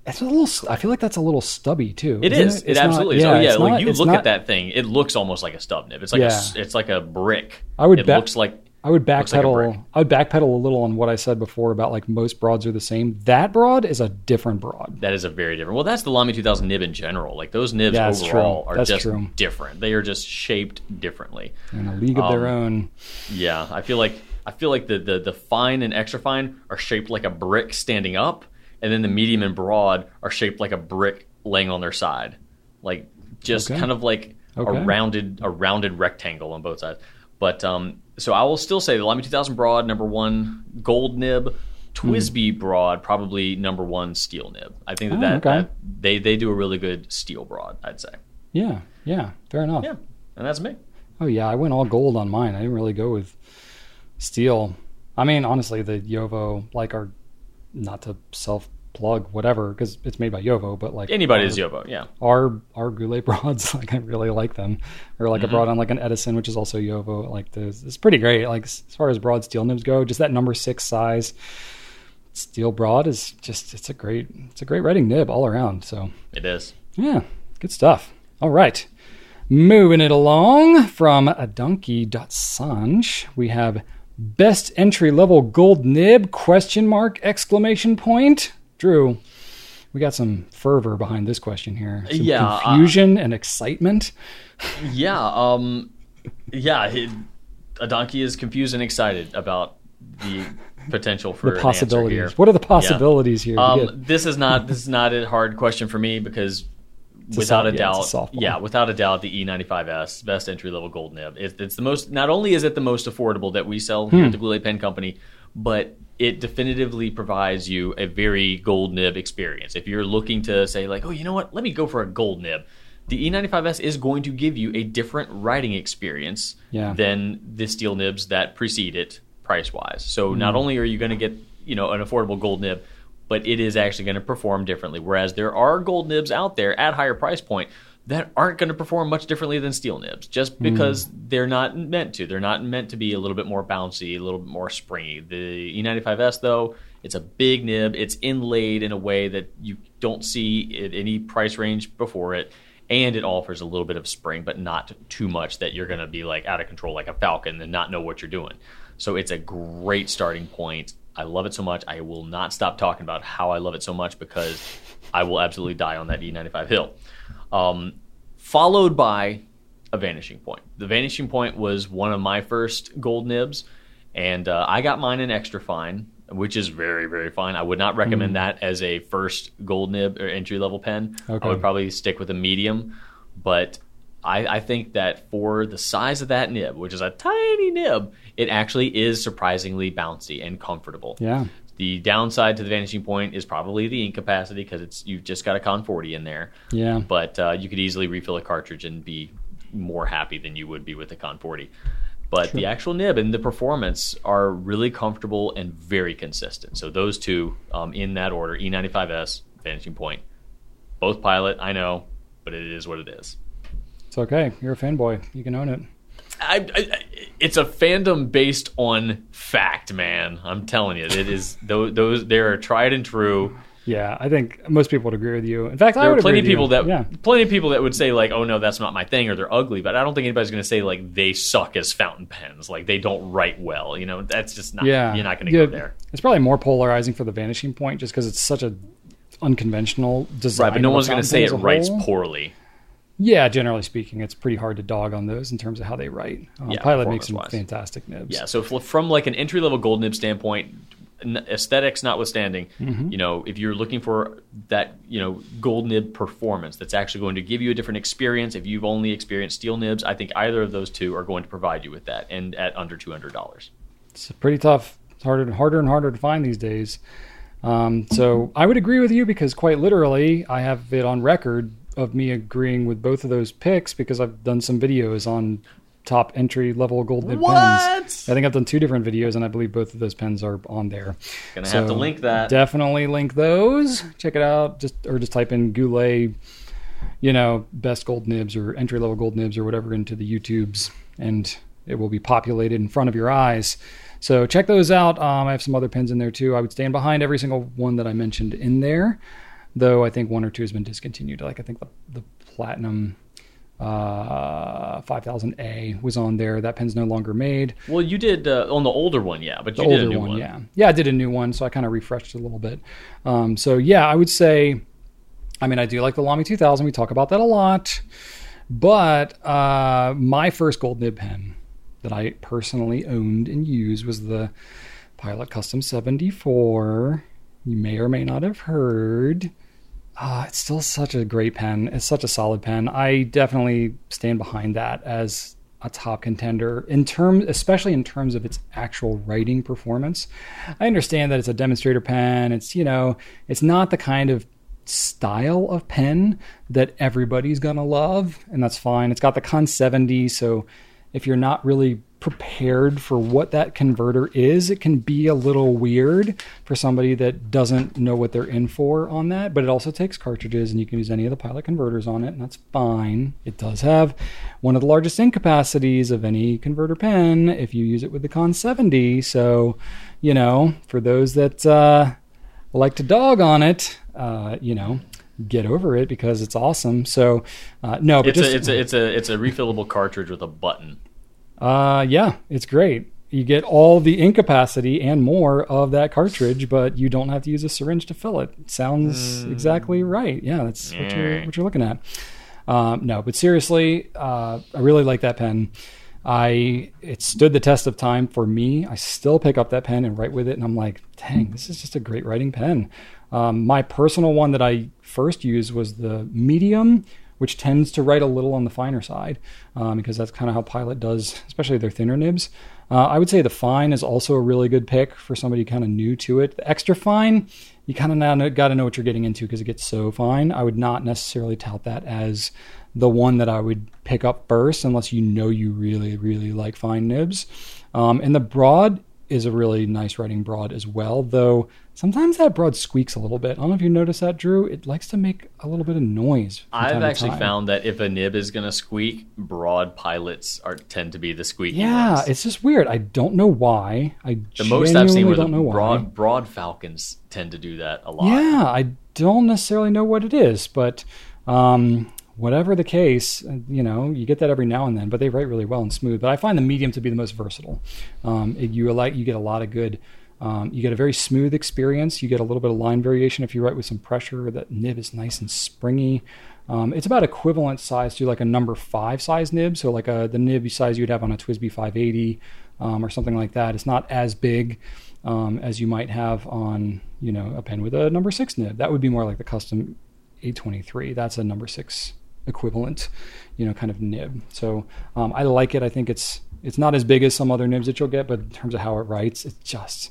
S1: It's a little. I feel like that's a little stubby too.
S2: It
S1: isn't.
S2: It,
S1: not-
S2: absolutely is. oh yeah, like
S1: not-
S2: you look
S1: not-
S2: at that thing, it looks almost like a stub nib. It's like a
S1: Yeah.
S2: s it's like a brick.
S1: I would
S2: It
S1: bet-
S2: looks like
S1: I would
S2: Looks like
S1: backpedal. I would backpedal a little on what I said before about like most broads are the same. That broad is a different broad.
S2: That is a very different. Well, that's the Lamy 2000 nib in general. Like those nibs
S1: Yeah,
S2: overall
S1: true.
S2: are
S1: That's
S2: just
S1: true.
S2: different. They are just shaped differently.
S1: In a league of their
S2: Um,
S1: own.
S2: Yeah, I feel like I feel like the, the the fine and extra fine are shaped like a brick standing up, and then the medium and broad are shaped like a brick laying on their side, like just
S1: Okay.
S2: kind of like
S1: Okay.
S2: a rounded a rounded rectangle on both sides. But um, so I will still say the Lamy 2000 broad number one gold nib. TWSBI broad probably number one steel nib. I think that,
S1: Oh,
S2: that,
S1: okay.
S2: that they they do a really good steel broad. I'd say.
S1: Yeah, yeah, fair enough.
S2: Yeah, and that's me.
S1: Oh yeah, I went all gold on mine. I didn't really go with steel. I mean, honestly, the JoWo like are not to self plug whatever because it's made by JoWo, but like
S2: Anybody's
S1: our,
S2: JoWo, yeah.
S1: our our Goulet broads, like I really like them. Or like a mm-hmm. broad on like an Edison, which is also JoWo. Like this, it's pretty great. Like as far as broad steel nibs go, just that number six size steel broad is just it's a great it's a great writing nib all around. So
S2: It is.
S1: yeah, good stuff. All right. Moving it along from a donkey.sanj, we have best entry level gold nib question mark exclamation point. Drew, we got some fervor behind this question here. Some
S2: Yeah, uh,
S1: confusion and excitement.
S2: Yeah, um, yeah. It, a donkey is confused and excited about the potential for
S1: The possibilities. What are the possibilities here?
S2: Um, this is not this is not a hard question for me because without a
S1: yeah,
S2: doubt,
S1: it's a
S2: yeah, without a doubt, the E95S best entry level gold nib. It, it's the most. Not only is it the most affordable that we sell here
S1: Hmm.
S2: at the Goulet Pen Company, but it definitively provides you a very gold nib experience. If you're looking to say like, oh, you know what, let me go for a gold nib. The E95S is going to give you a different writing experience
S1: Yeah.
S2: than the steel nibs that precede it price wise. So
S1: Hmm.
S2: not only are you going to get you know an affordable gold nib, but it is actually going to perform differently. Whereas there are gold nibs out there at higher price point that aren't going to perform much differently than steel nibs, just
S1: Hmm.
S2: because they're not meant to. They're not meant to be a little bit more bouncy, a little bit more springy. The E95S though, it's a big nib. It's inlaid in a way that you don't see at any price range before it. And it offers a little bit of spring, but not too much that you're going to be like out of control like a falcon and not know what you're doing. So it's a great starting point. I love it so much. I will not stop talking about how I love it so much because I will absolutely die on that E95 hill. Um, followed by a vanishing point. The vanishing point was one of my first gold nibs, and uh, I got mine in extra fine, which is very, very fine. I would not recommend that as a first gold nib or entry level pen.
S1: Okay.
S2: I would probably stick with a medium, but I, I think that for the size of that nib, which is a tiny nib, it actually is surprisingly bouncy and comfortable.
S1: Yeah.
S2: The downside to the vanishing point is probably the ink capacity because it's you've just got a Con 40 in there.
S1: Yeah.
S2: But uh, you could easily refill a cartridge and be more happy than you would be with the Con 40. But the actual nib and the performance are really comfortable and very consistent. So those two um, in that order: E95S, Vanishing Point, both pilot. I know, but it is what it is.
S1: It's okay. You're a fanboy. You can own it.
S2: I, I, it's a fandom based on fact, man. I'm telling you, it is those. Those they are tried and true.
S1: Yeah, I think most people would agree with you. In fact, I
S2: There
S1: would
S2: are plenty
S1: agree
S2: of
S1: with
S2: people
S1: you.
S2: that
S1: yeah.
S2: plenty of people that would say like, "Oh no, that's not my thing," or they're ugly. But I don't think anybody's going to say like they suck as fountain pens, like they don't write well. You know, that's just not.
S1: Yeah,
S2: you're not going to
S1: Yeah,
S2: go there.
S1: It's probably more polarizing for the vanishing point, just because it's such a unconventional design.
S2: Right, but no one's going to say it writes poorly.
S1: Yeah, generally speaking, it's pretty hard to dog on those in terms of how they write. Um,
S2: Yeah,
S1: Pilot makes some
S2: performance-wise.
S1: fantastic nibs.
S2: Yeah, so from like an entry level gold nib standpoint, n- aesthetics notwithstanding,
S1: Mm-hmm.
S2: you know, if you're looking for that, you know, gold nib performance that's actually going to give you a different experience, if you've only experienced steel nibs, I think either of those two are going to provide you with that, and at under two hundred dollars.
S1: it's pretty tough. It's harder, harder and harder to find these days. Um, so I would agree with you because quite literally, I have it on record of me agreeing with both of those picks because I've done some videos on top entry level gold nib pens. I think I've done two different videos, and I believe both of those pens are on there.
S2: Gonna have to link that.
S1: Definitely link those. Check it out. Just or just type in Goulet, you know, best gold nibs or entry level gold nibs or whatever into the YouTubes, and it will be populated in front of your eyes. So check those out. Um, I have some other pens in there too. I would stand behind every single one that I mentioned in there, though I think one or two has been discontinued. Like I think the the platinum uh, 5000A was on there. That pen's no longer made.
S2: Well, you did uh, on the older one, yeah, but
S1: The
S2: you did
S1: older
S2: a new
S1: one,
S2: one.
S1: yeah. Yeah, I did a new one, so I kind of refreshed it a little bit. Um, so, yeah, I would say, I mean, I do like the Lamy 2000. We talk about that a lot. But uh, my first gold nib pen that I personally owned and used was the Pilot Custom 74. You may or may not have heard. Uh, it's still such a great pen. It's such a solid pen. I definitely stand behind that as a top contender in terms, especially in terms of its actual writing performance. I understand that it's a demonstrator pen. It's you know, it's not the kind of style of pen that everybody's gonna love, and that's fine. It's got the Con 70, so if you're not really prepared for what that converter is, it can be a little weird for somebody that doesn't know what they're in for on that. But it also takes cartridges, and you can use any of the pilot converters on it, and that's fine. It does have one of the largest ink capacities of any converter pen if you use it with the Con 70. So, you know, for those that uh, like to dog on it, uh, you know, get over it because it's awesome. So, uh, no, but
S2: It's
S1: just
S2: a, it's a it's a it's a refillable cartridge with a button.
S1: Uh, yeah, it's great. You get all the ink capacity and more of that cartridge, but you don't have to use a syringe to fill it. Sounds exactly right. Yeah, that's what you're what you're looking at. Um, no, but seriously, uh, I really like that pen. I it stood the test of time for me. I still pick up that pen and write with it, and I'm like, dang, this is just a great writing pen. Um, my personal one that I first used was the medium, which tends to write a little on the finer side um, because that's kind of how Pilot does, especially their thinner nibs. Uh, I would say the fine is also a really good pick for somebody kind of new to it. The extra fine, you kind of got to know what you're getting into because it gets so fine. I would not necessarily tout that as the one that I would pick up first unless you know you really, really like fine nibs. Um, and the broad is a really nice writing broad as well, though sometimes that broad squeaks a little bit. I don't know if you noticed that, Drew. It likes to make a little bit of noise.
S2: I've actually found that if a nib is gonna squeak, broad pilots are tend to be the squeaky
S1: Yeah,
S2: ones.
S1: it's just weird. I don't know why. I
S2: The most I've seen were the
S1: know why.
S2: broad broad falcons tend to do that a lot.
S1: Yeah, I don't necessarily know what it is, but um, whatever the case, uh, you know, you get that every now and then. But they write really well and smooth. But I find the medium to be the most versatile. Um, it, you like you get a lot of good. Um, you get a very smooth experience. You get a little bit of line variation if you write with some pressure. That nib is nice and springy. Um, it's about equivalent size to like a number five size nib. So like a, the nib size you'd have on a TWSBI 580 um, or something like that. It's not as big um, as you might have on you know a pen with a number six nib. That would be more like the custom 823. That's a number six equivalent, you know, kind of nib. So um, I like it. I think it's it's not as big as some other nibs that you'll get, but in terms of how it writes, it's just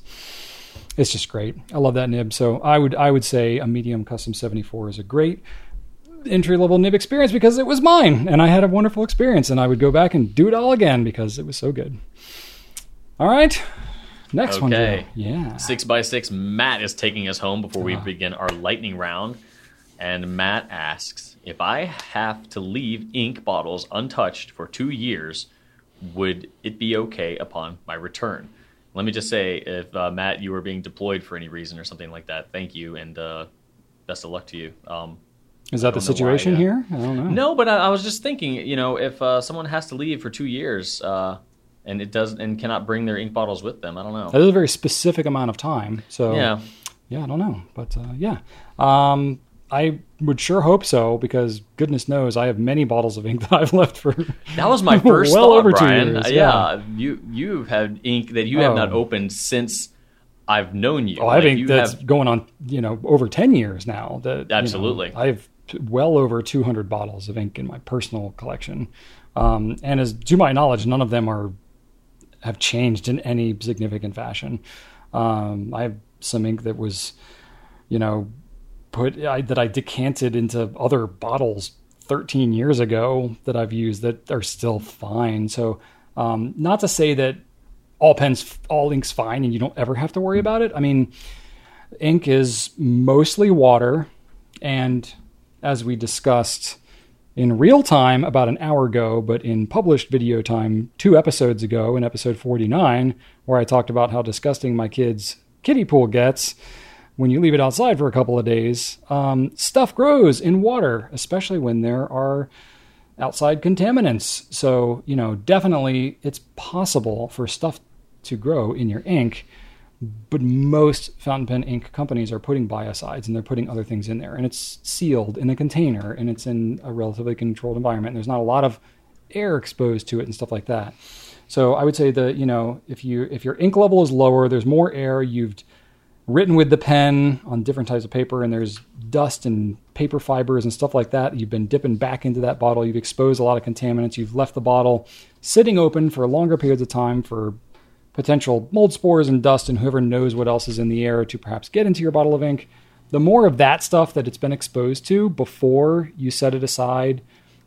S1: it's just great. I love that nib. So I would I would say a medium custom 74 is a great entry level nib experience because it was mine and I had a wonderful experience and I would go back and do it all again because it was so good. All right. Next one.
S2: Okay.
S1: Yeah.
S2: Six by six. Matt is taking us home before we begin our lightning round. And Matt asks if I have to leave ink bottles untouched for two years, would it be okay upon my return? Let me just say, if uh, Matt, you were being deployed for any reason or something like that, thank you and uh, best of luck to you. Um,
S1: Is that the
S2: don't why,
S1: situation here? I don't know.
S2: no, but I, I was just thinking, you know, if uh, someone has to leave for two years uh, and it does and cannot bring their ink bottles with them, I don't know.
S1: That is a very specific amount of time. So
S2: Yeah.
S1: yeah, I don't know, but uh, yeah, um, I would sure hope so because goodness knows I have many bottles of ink that I've left for.
S2: That was my first
S1: Well
S2: thought,
S1: over two
S2: Brian.
S1: years,
S2: Uh,
S1: yeah.
S2: you you had ink that you have
S1: Oh.
S2: not opened since I've known you.
S1: Oh, I think that's
S2: have-
S1: going on you know over ten years now. That you know,
S2: Absolutely.
S1: I have well over two hundred bottles of ink in my personal collection, um, and as to my knowledge, none of them are have changed in any significant fashion. Um, I have some ink that was, you know, put I, that I decanted into other bottles 13 years ago that I've used that are still fine. So, um, not to say that all pens, all ink's fine and you don't ever have to worry about it. I mean, ink is mostly water, and as we discussed in real time about an hour ago, but in published video time two episodes ago, in episode 49, where I talked about how disgusting my kids' kiddie pool gets when you leave it outside for a couple of days. Um, stuff grows in water, especially when there are outside contaminants. So, you know, definitely it's possible for stuff to grow in your ink, but most fountain pen ink companies are putting biocides and they're putting other things in there. And it's sealed in a container and it's in a relatively controlled environment. There's not a lot of air exposed to it and stuff like that. So I would say that, you know, if you if your ink level is lower, there's more air, you've written with the pen on different types of paper and there's dust and paper fibers and stuff like that. You've been dipping back into that bottle. You've exposed a lot of contaminants. You've left the bottle sitting open for longer periods of time for potential mold spores and dust and whoever knows what else is in the air to perhaps get into your bottle of ink. The more of that stuff that it's been exposed to before you set it aside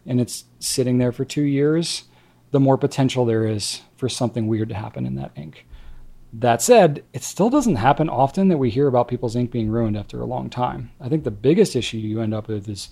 S1: and it's sitting there for two years the more potential there is for something weird to happen in that ink that said, it still doesn't happen often that we hear about people's ink being ruined after a long time. I think the biggest issue you end up with is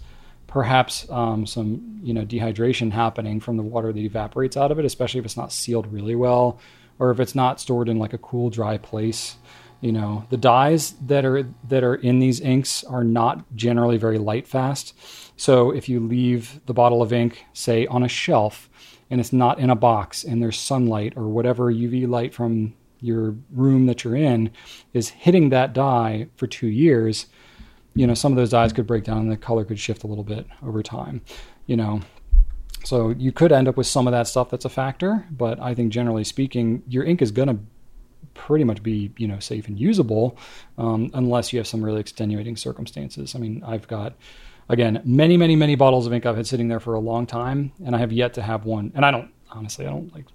S1: perhaps um, some you know dehydration happening from the water that evaporates out of it, especially if it's not sealed really well, or if it's not stored in like a cool, dry place. You know, the dyes that are that are in these inks are not generally very light fast. So if you leave the bottle of ink, say, on a shelf, and it's not in a box, and there's sunlight or whatever UV light from your room that you're in is hitting that dye for two years, you know, some of those dyes could break down and the color could shift a little bit over time, you know. So you could end up with some of that stuff that's a factor, but I think generally speaking, your ink is going to pretty much be, you know, safe and usable um, unless you have some really extenuating circumstances. I mean, I've got again many, many, many bottles of ink I've had sitting there for a long time, and I have yet to have one. And I don't honestly, I don't like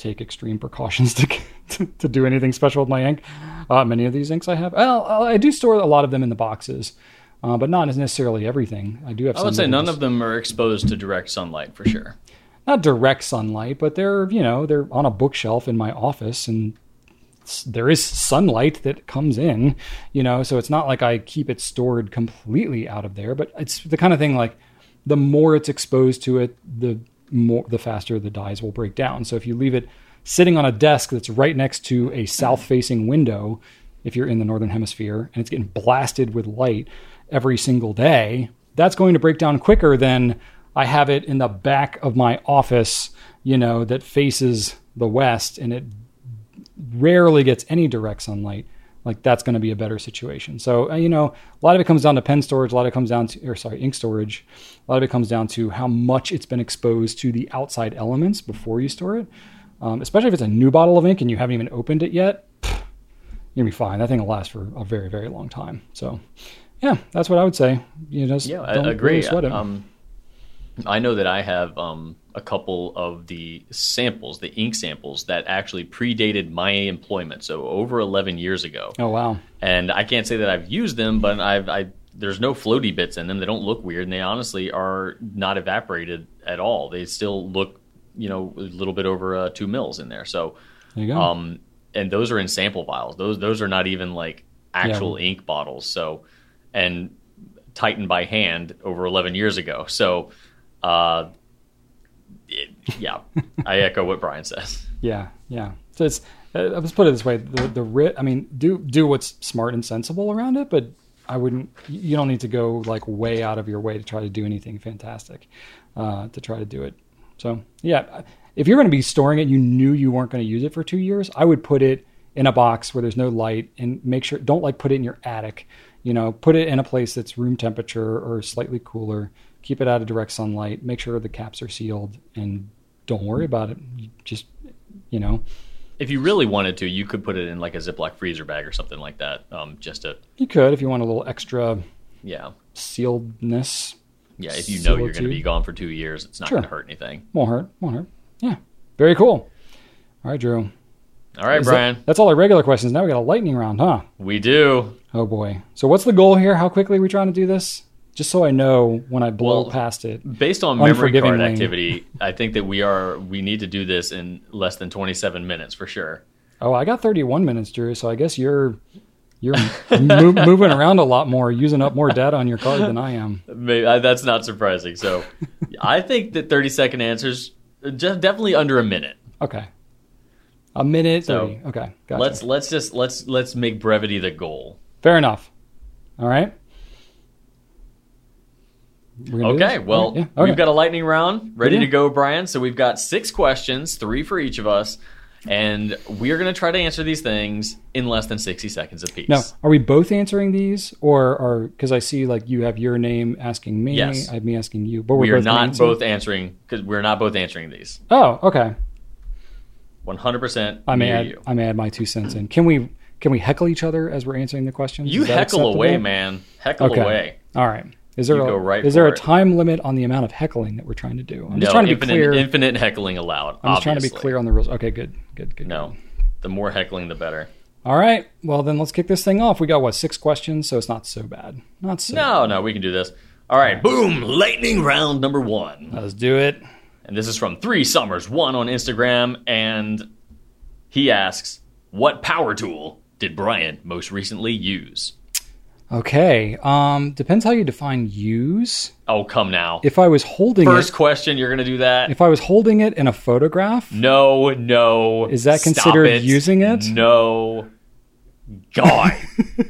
S1: take extreme precautions to, to, to do anything special with my ink. Uh, many of these inks I have, well, I do store a lot of them in the boxes, uh, but not necessarily everything. I do have.
S2: I would say none of them are exposed to direct sunlight for sure.
S1: Not direct sunlight, but they're you know they're on a bookshelf in my office and there is sunlight that comes in, you know, so it's not like I keep it stored completely out of there, but it's the kind of thing like the more it's exposed to it, the more the faster the dyes will break down. So if you leave it sitting on a desk that's right next to a south facing window, if you're in the northern hemisphere and it's getting blasted with light every single day, that's going to break down quicker than I have it in the back of my office, you know, that faces the west and it rarely gets any direct sunlight like that's going to be a better situation. So, uh, you know, a lot of it comes down to pen storage, a lot of it comes down to, or sorry, ink storage. A lot of it comes down to how much it's been exposed to the outside elements before you store it. Um, especially if it's a new bottle of ink and you haven't even opened it yet, pff, you're gonna be fine. That thing will last for a very, very long time. So, yeah, that's what I would say. You just
S2: yeah, I agree. Really. Um, I know that I have um, a couple of the samples, the ink samples that actually predated my employment, so over 11 years ago.
S1: Oh wow!
S2: And I can't say that I've used them, but I've I, there's no floaty bits in them. They don't look weird, and they honestly are not evaporated at all. They still look, you know, a little bit over uh, two mils in there. So,
S1: there you go.
S2: Um, and those are in sample vials. Those those are not even like actual yeah. ink bottles. So, and tightened by hand over 11 years ago. So uh, yeah, I echo what Brian says.
S1: Yeah, yeah. So it's uh, let's put it this way: the the writ. I mean, do do what's smart and sensible around it, but I wouldn't. You don't need to go like way out of your way to try to do anything fantastic uh, to try to do it. So yeah, if you're going to be storing it, you knew you weren't going to use it for two years. I would put it in a box where there's no light and make sure don't like put it in your attic. You know, put it in a place that's room temperature or slightly cooler keep it out of direct sunlight, make sure the caps are sealed, and don't worry about it. You just, you know.
S2: If you really wanted to, you could put it in like a Ziploc freezer bag or something like that. Um, just to.
S1: You could if you want a little extra.
S2: Yeah.
S1: Sealedness.
S2: Yeah, if you know you're going to be gone for two years, it's not sure. going to hurt anything.
S1: Won't hurt. Won't hurt. Yeah. Very cool. All right, Drew.
S2: All right, Is Brian.
S1: That, that's all our regular questions. Now we got a lightning round, huh?
S2: We do.
S1: Oh boy. So what's the goal here? How quickly are we trying to do this? Just so I know when I blow well, past it.
S2: Based on memory card activity, I think that we are we need to do this in less than 27 minutes for sure.
S1: Oh, I got 31 minutes, Drew. So I guess you're you're mo- moving around a lot more, using up more data on your card than I am.
S2: Maybe, that's not surprising. So I think that 30 second answers definitely under a minute.
S1: Okay. A minute. So 30. okay.
S2: Gotcha. Let's let's just let's let's make brevity the goal.
S1: Fair enough. All right.
S2: Okay, well,
S1: yeah, okay.
S2: we've got a lightning round ready
S1: Yeah.
S2: to go, Brian. So we've got six questions, three for each of us, and we are going to try to answer these things in less than 60 seconds apiece.
S1: Now, are we both answering these, or are because I see like you have your name asking me,
S2: Yes.
S1: I have me asking you, but we're
S2: we are
S1: both
S2: not
S1: answer?
S2: both answering because we're not both answering these.
S1: Oh, okay.
S2: 100%
S1: I may add,
S2: you.
S1: I may add my two cents in. Can we can we heckle each other as we're answering the questions?
S2: You heckle
S1: acceptable?
S2: away, man. Heckle
S1: Okay.
S2: away.
S1: All right. Is there
S2: You
S1: a,
S2: right
S1: is there a
S2: it.
S1: time limit on the amount of heckling that we're trying to do? I'm
S2: No,
S1: just trying to be clear.
S2: infinite heckling allowed.
S1: I'm just trying to be clear on the rules. Okay, good, good, good.
S2: No, the more heckling, the better.
S1: All right. Well, then let's kick this thing off. We got what six questions, so it's not so bad. Not so.
S2: No, no, we can do this. All right, boom, lightning round number one.
S1: Let's do it.
S2: And this is from Three Summers One on Instagram, and he asks, "What power tool did Brian most recently use?"
S1: Okay. Um, depends how you define use.
S2: Oh, come now.
S1: If I was holding
S2: First
S1: it,
S2: question, you're gonna do that?
S1: if I was holding it in a photograph,
S2: No, no.
S1: Is that
S2: Stop
S1: considered
S2: it.
S1: using it?
S2: No. God.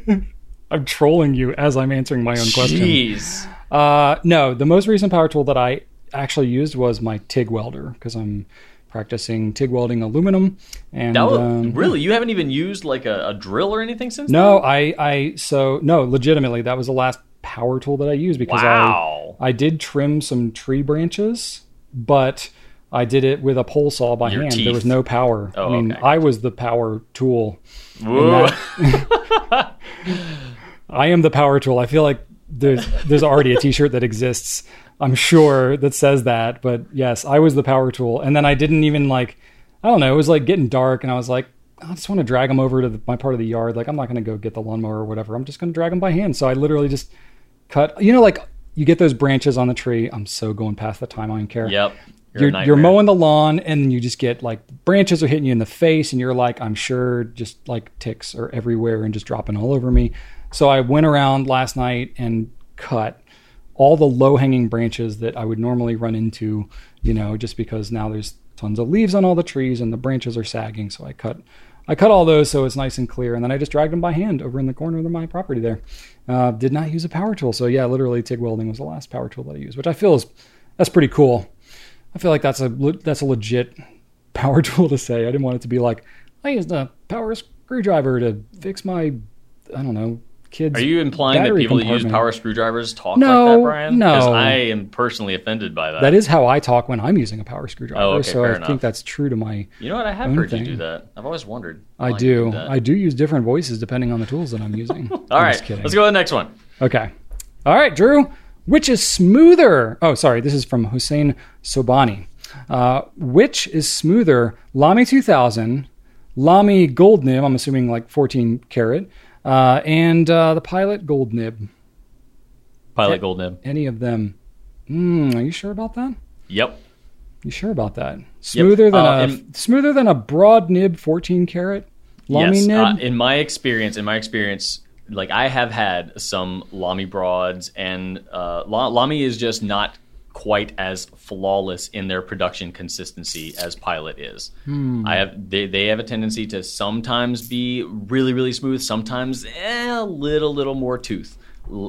S1: I'm trolling you as I'm answering my own question.
S2: Jeez.
S1: Uh, no, the most recent power tool that I actually used was my TIG welder because I'm practicing TIG welding aluminum. And
S2: That was,
S1: um,
S2: really, you haven't even used like a, a drill or anything since
S1: no, I, I, so no, legitimately, that was the last power tool that I used because
S2: Wow.
S1: I, I did trim some tree branches, but I did it with a pole saw by
S2: Your
S1: hand.
S2: teeth.
S1: There was no power.
S2: Oh,
S1: I mean,
S2: okay.
S1: I was the power tool. I am the power tool. I feel like there's there's already a T-shirt that exists. I'm sure that says that. But yes, I was the power tool, and then I didn't even like. I don't know. It was like getting dark, and I was like, I just want to drag them over to the, my part of the yard. Like I'm not going to go get the lawnmower or whatever. I'm just going to drag them by hand. So I literally just cut. You know, like you get those branches on the tree. I'm so going past the time. I don't care.
S2: Yep. You're,
S1: You're, you're mowing the lawn and you just get like branches are hitting you in the face and you're like i'm sure just like ticks are everywhere and just dropping all over me so i went around last night and cut all the low hanging branches that i would normally run into you know just because now there's tons of leaves on all the trees and the branches are sagging. So i cut i cut all those so it's nice and clear. And then i just dragged them by hand over in the corner of my property there. Uh, did not use a power tool. So yeah literally tig welding was the last power tool that i used which i feel is that's pretty cool. I feel like that's a that's a legit power tool to say. I didn't want it to be like I used a power screwdriver to fix my I don't know kids.
S2: Are you implying that people that use power screwdrivers talk
S1: No,
S2: like that, Brian?
S1: no.
S2: Because I am personally offended by that.
S1: That is how I talk when I'm using a power screwdriver.
S2: Oh, okay,
S1: so I
S2: enough.
S1: think that's true to my.
S2: you know what? I have heard you do that. I've always wondered.
S1: I do. I do use different voices depending on the tools that I'm using.
S2: All right,
S1: kidding.
S2: let's go to the next one.
S1: Okay. All right, Drew. Which is smoother? Oh, sorry. This is from Hussein Sobani. Uh, which is smoother? Lamy 2000, Lamy Gold Nib, I'm assuming like 14 karat, uh, and uh, the Pilot Gold Nib.
S2: Pilot. Gold Nib.
S1: Any of them? Mm, are you sure about that?
S2: Yep.
S1: You sure about that? Smoother than
S2: Uh,
S1: a
S2: in-
S1: smoother than a broad nib 14 karat Lamy
S2: yes.
S1: nib.
S2: Uh, in my experience, in my experience, like I have had some Lamy broads, and uh, Lamy is just not quite as flawless in their production consistency as Pilot is.
S1: Hmm.
S2: I have they, they have a tendency to sometimes be really really smooth, sometimes eh, a little little more tooth.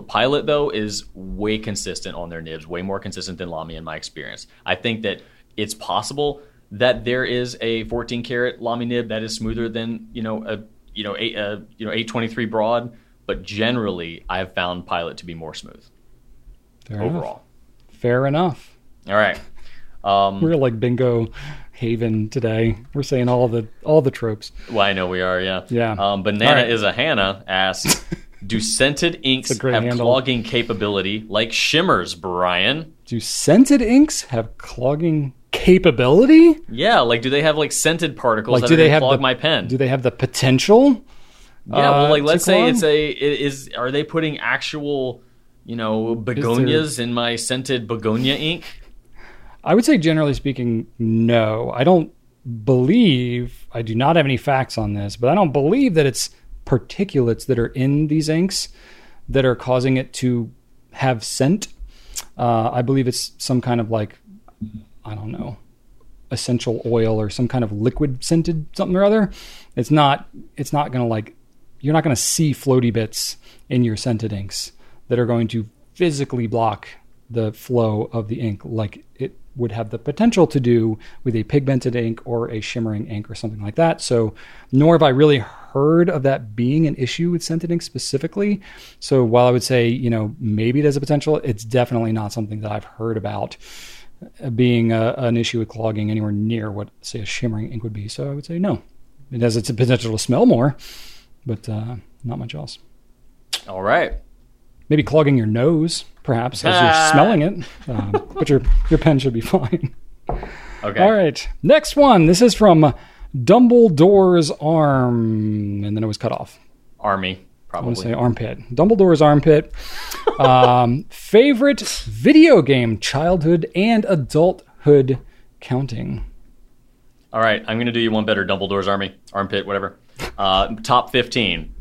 S2: Pilot though is way consistent on their nibs, way more consistent than Lamy in my experience. I think that it's possible that there is a 14 karat Lamy nib that is smoother than you know a you know eight uh, you know 823 broad, but generally I have found Pilot to be more smooth
S1: Fair enough. Fair enough.
S2: All right. Um,
S1: We're like bingo haven today. We're saying all the all the tropes.
S2: Well, I know we are, yeah.
S1: Yeah.
S2: Um, Banana
S1: right.
S2: is a Hannah asks, do scented inks have
S1: handle.
S2: clogging capability like shimmers, Brian?
S1: Do scented inks have clogging capability?
S2: Yeah, like do they have like scented particles
S1: Like,
S2: that
S1: do they have
S2: clog
S1: the
S2: my pen?
S1: Do they have the potential?
S2: yeah, well,
S1: uh,
S2: like
S1: to
S2: let's say
S1: clog?
S2: it's a it is are they putting actual you know begonias in my scented begonia ink?
S1: I would say, generally speaking, no. I don't believe. I do not have any facts on this, but I don't believe that it's particulates that are in these inks that are causing it to have scent. Uh, I believe it's some kind of like, I don't know, essential oil or some kind of liquid scented something or other. It's not. It's not going to like. You're not going to see floaty bits in your scented inks that are going to physically block the flow of the ink like it would have the potential to do with a pigmented ink or a shimmering ink or something like that. So, nor have I really heard of that being an issue with scented ink specifically. So, while I would say, you know, maybe it has a potential, it's definitely not something that I've heard about being a, an issue with clogging anywhere near what, say, a shimmering ink would be. So, I would say no. It has its potential to smell more, but uh, not much else.
S2: All right.
S1: Maybe clogging your nose, perhaps, as
S2: Ah.
S1: you're smelling it. Um, but your your pen should be fine.
S2: Okay.
S1: All right. Next one. This is from Dumbledore's arm, and then it was cut off.
S2: Army, probably.
S1: I want to say armpit. Dumbledore's armpit. um, favorite video game, childhood and adulthood counting.
S2: All right, I'm going to do you one better. Dumbledore's Army, Armpit, whatever. Uh, top 15.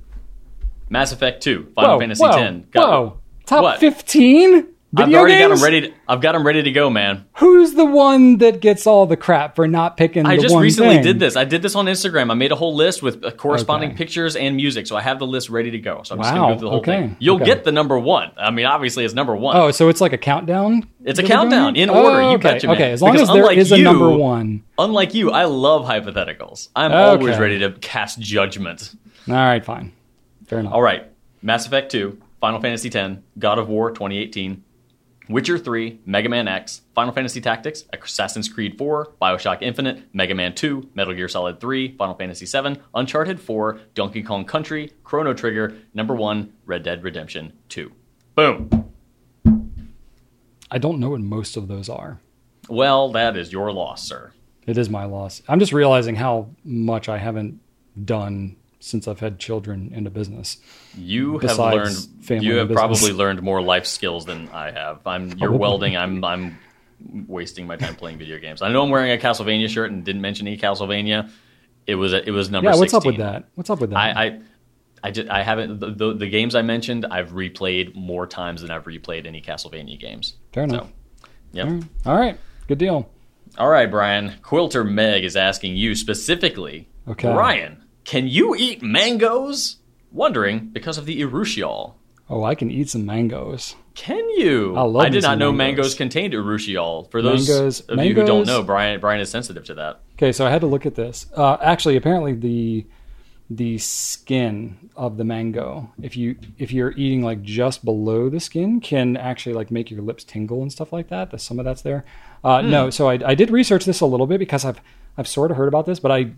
S2: Mass Effect 2, Final
S1: whoa,
S2: Fantasy
S1: whoa,
S2: 10. Got-
S1: whoa. Top
S2: What?
S1: 15
S2: I've already got them ready. To, I've got them ready to go, man.
S1: Who's the one that gets all the crap for not picking
S2: I
S1: the
S2: just
S1: one
S2: recently
S1: thing?
S2: did this. I did this on Instagram. I made a whole list with uh, corresponding
S1: Okay.
S2: pictures and music, so I have the list ready to go. So I'm just going to go through the whole
S1: okay,
S2: thing. You'll
S1: okay.
S2: get the number one. I mean, obviously, it's number one.
S1: Oh, so it's like a countdown?
S2: It's a
S1: that we're doing
S2: countdown in order.
S1: Oh,
S2: You
S1: okay.
S2: betcha, man.
S1: Okay, as long
S2: Because
S1: as there is a
S2: you-
S1: number one.
S2: Unlike you, I love hypotheticals. I'm always ready to cast judgment.
S1: All right, fine. Fair enough.
S2: All right. Mass Effect 2, Final Fantasy X, God of War 2018, Witcher 3, Mega Man X, Final Fantasy Tactics, Assassin's Creed 4, Bioshock Infinite, Mega Man 2, Metal Gear Solid 3, Final Fantasy 7, Uncharted 4, Donkey Kong Country, Chrono Trigger, number 1, Red Dead Redemption 2. Boom.
S1: I don't know what most of those are.
S2: Well, that is your loss, sir.
S1: It is my loss. I'm just realizing how much I haven't done since I've had children into business.
S2: You have learned
S1: family
S2: you have probably learned more life skills than I have. I'm you're welding, I'm I'm wasting my time playing video games. I know I'm wearing a Castlevania shirt and didn't mention any Castlevania. It was a, it was number
S1: Yeah, what's
S2: 16.
S1: up with that? What's up with that?
S2: I, I I just I haven't the, the the games I mentioned I've replayed more times than I've replayed any Castlevania games.
S1: Fair enough.
S2: So, yep.
S1: All right. All right. Good deal.
S2: All right, Brian. Quilter Meg is asking you specifically.
S1: Okay.
S2: Brian, can you eat mangoes? Wondering because of the urushiol.
S1: Oh, I can eat some mangoes.
S2: Can you?
S1: I love I
S2: did not know
S1: mangoes.
S2: mangoes contained urushiol. For those
S1: Mangoes-
S2: of you who don't know, Brian Brian is sensitive to that.
S1: Okay, so I had to look at this. Uh, actually, apparently the the skin of the mango, if you if you're eating like just below the skin, can actually like make your lips tingle and stuff like that. Some of that's there. Uh,
S2: Hmm.
S1: No, so I, I did research this a little bit because I've I've sort of heard about this, but I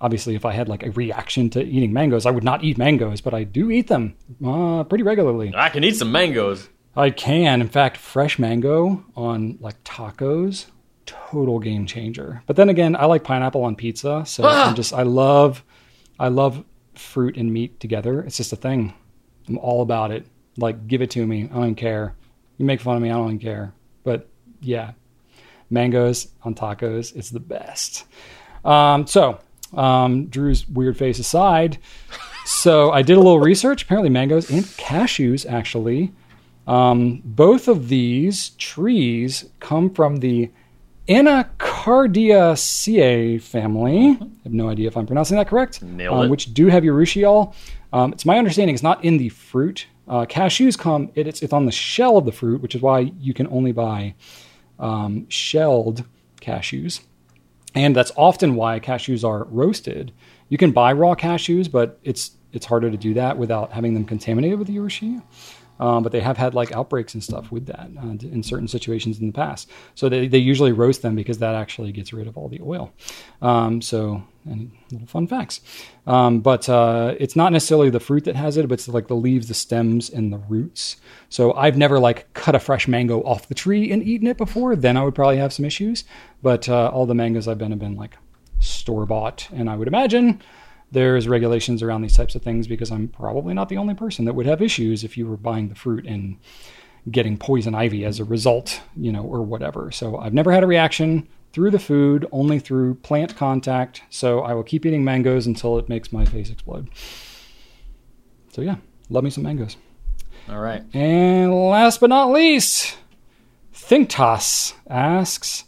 S1: obviously if I had like a reaction to eating mangoes, I would not eat mangoes, but I do eat them uh, pretty regularly.
S2: I can eat some mangoes.
S1: I can. In fact, fresh mango on like tacos, total game changer. But then again, I like pineapple on pizza, so
S2: Ah!
S1: I'm just I love I love fruit and meat together. It's just a thing. I'm all about it. Like give it to me. I don't even care. You make fun of me, I don't even care. But yeah. Mangoes on tacos, it's the best. Um, so, um, Drew's weird face aside, so I did a little research. Apparently, mangoes and cashews actually um, both of these trees come from the Anacardiaceae family. I have no idea if I'm pronouncing that correct. Um,
S2: it.
S1: Which do have urushiol. Um, it's my understanding it's not in the fruit. Uh, cashews come. It, it's it's on the shell of the fruit, which is why you can only buy um, shelled cashews. And that's often why cashews are roasted. You can buy raw cashews, but it's it's harder to do that without having them contaminated with the urushiol. Um, but they have had like outbreaks and stuff with that uh, in certain situations in the past. So they, they usually roast them because that actually gets rid of all the oil. Um, so, any little fun facts. Um, but uh, it's not necessarily the fruit that has it, but it's like the leaves, the stems, and the roots. So I've never like cut a fresh mango off the tree and eaten it before. Then I would probably have some issues. But uh, all the mangoes I've been have been like store bought, and I would imagine there's regulations around these types of things because I'm probably not the only person that would have issues if you were buying the fruit and getting poison ivy as a result, you know, or whatever. So I've never had a reaction through the food, only through plant contact. So I will keep eating mangoes until it makes my face explode. So yeah, love me some mangoes.
S2: All right.
S1: And last but not least, Thinktas asks,